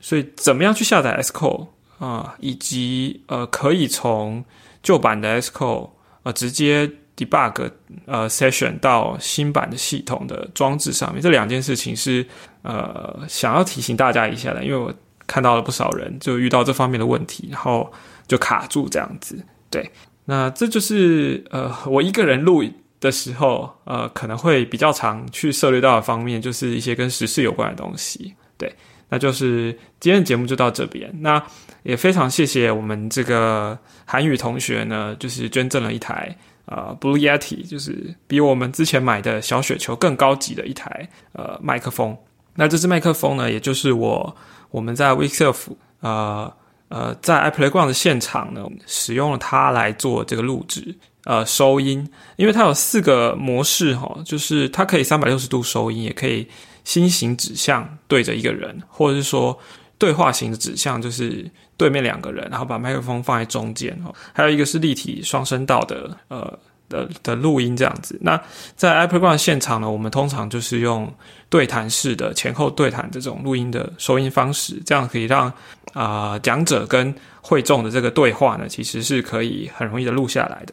所以怎么样去下载 Sco 啊、以及呃可以从旧版的 Xcode 呃直接 debug 呃 session 到新版的系统的装置上面，这两件事情是呃想要提醒大家一下的，因为我看到了不少人就遇到这方面的问题，然后就卡住这样子。对，那这就是呃我一个人录的时候，呃可能会比较常去涉猎到的方面，就是一些跟时事有关的东西。对，那就是今天的节目就到这边。那也非常谢谢我们这个韩语同学呢，就是捐赠了一台。呃，Blue Yeti 就是比我们之前买的小雪球更高级的一台呃麦克风。那这支麦克风呢，也就是我我们在 Weekself 呃呃在 iPlayground 的现场呢，使用了它来做这个录制呃收音，因为它有四个模式哈，就是它可以三百六十度收音，也可以心形指向对着一个人，或者是说对话型的指向，就是对面两个人，然后把麦克风放在中间哦。还有一个是立体双声道的，呃的的录音这样子。那在 i p r o g r a m 现场呢，我们通常就是用对谈式的前后对谈这种录音的收音方式，这样可以让啊讲者跟会众的这个对话呢，其实是可以很容易的录下来的。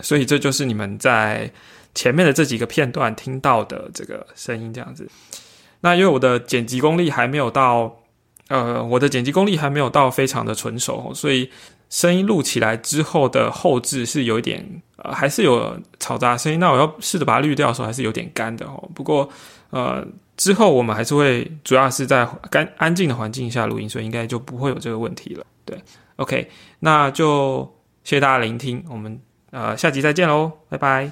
所以这就是你们在前面的这几个片段听到的这个声音这样子。那因为我的剪辑功力还没有到，呃，我的剪辑功力还没有到非常的纯熟，所以声音录起来之后的后置是有一点，呃，还是有嘈杂声音。那我要试着把它滤掉的时候，还是有点干的哦。不过，呃，之后我们还是会主要是在干安静的环境下录音，所以应该就不会有这个问题了。对，OK，那就谢谢大家聆听，我们呃下集再见喽，拜拜。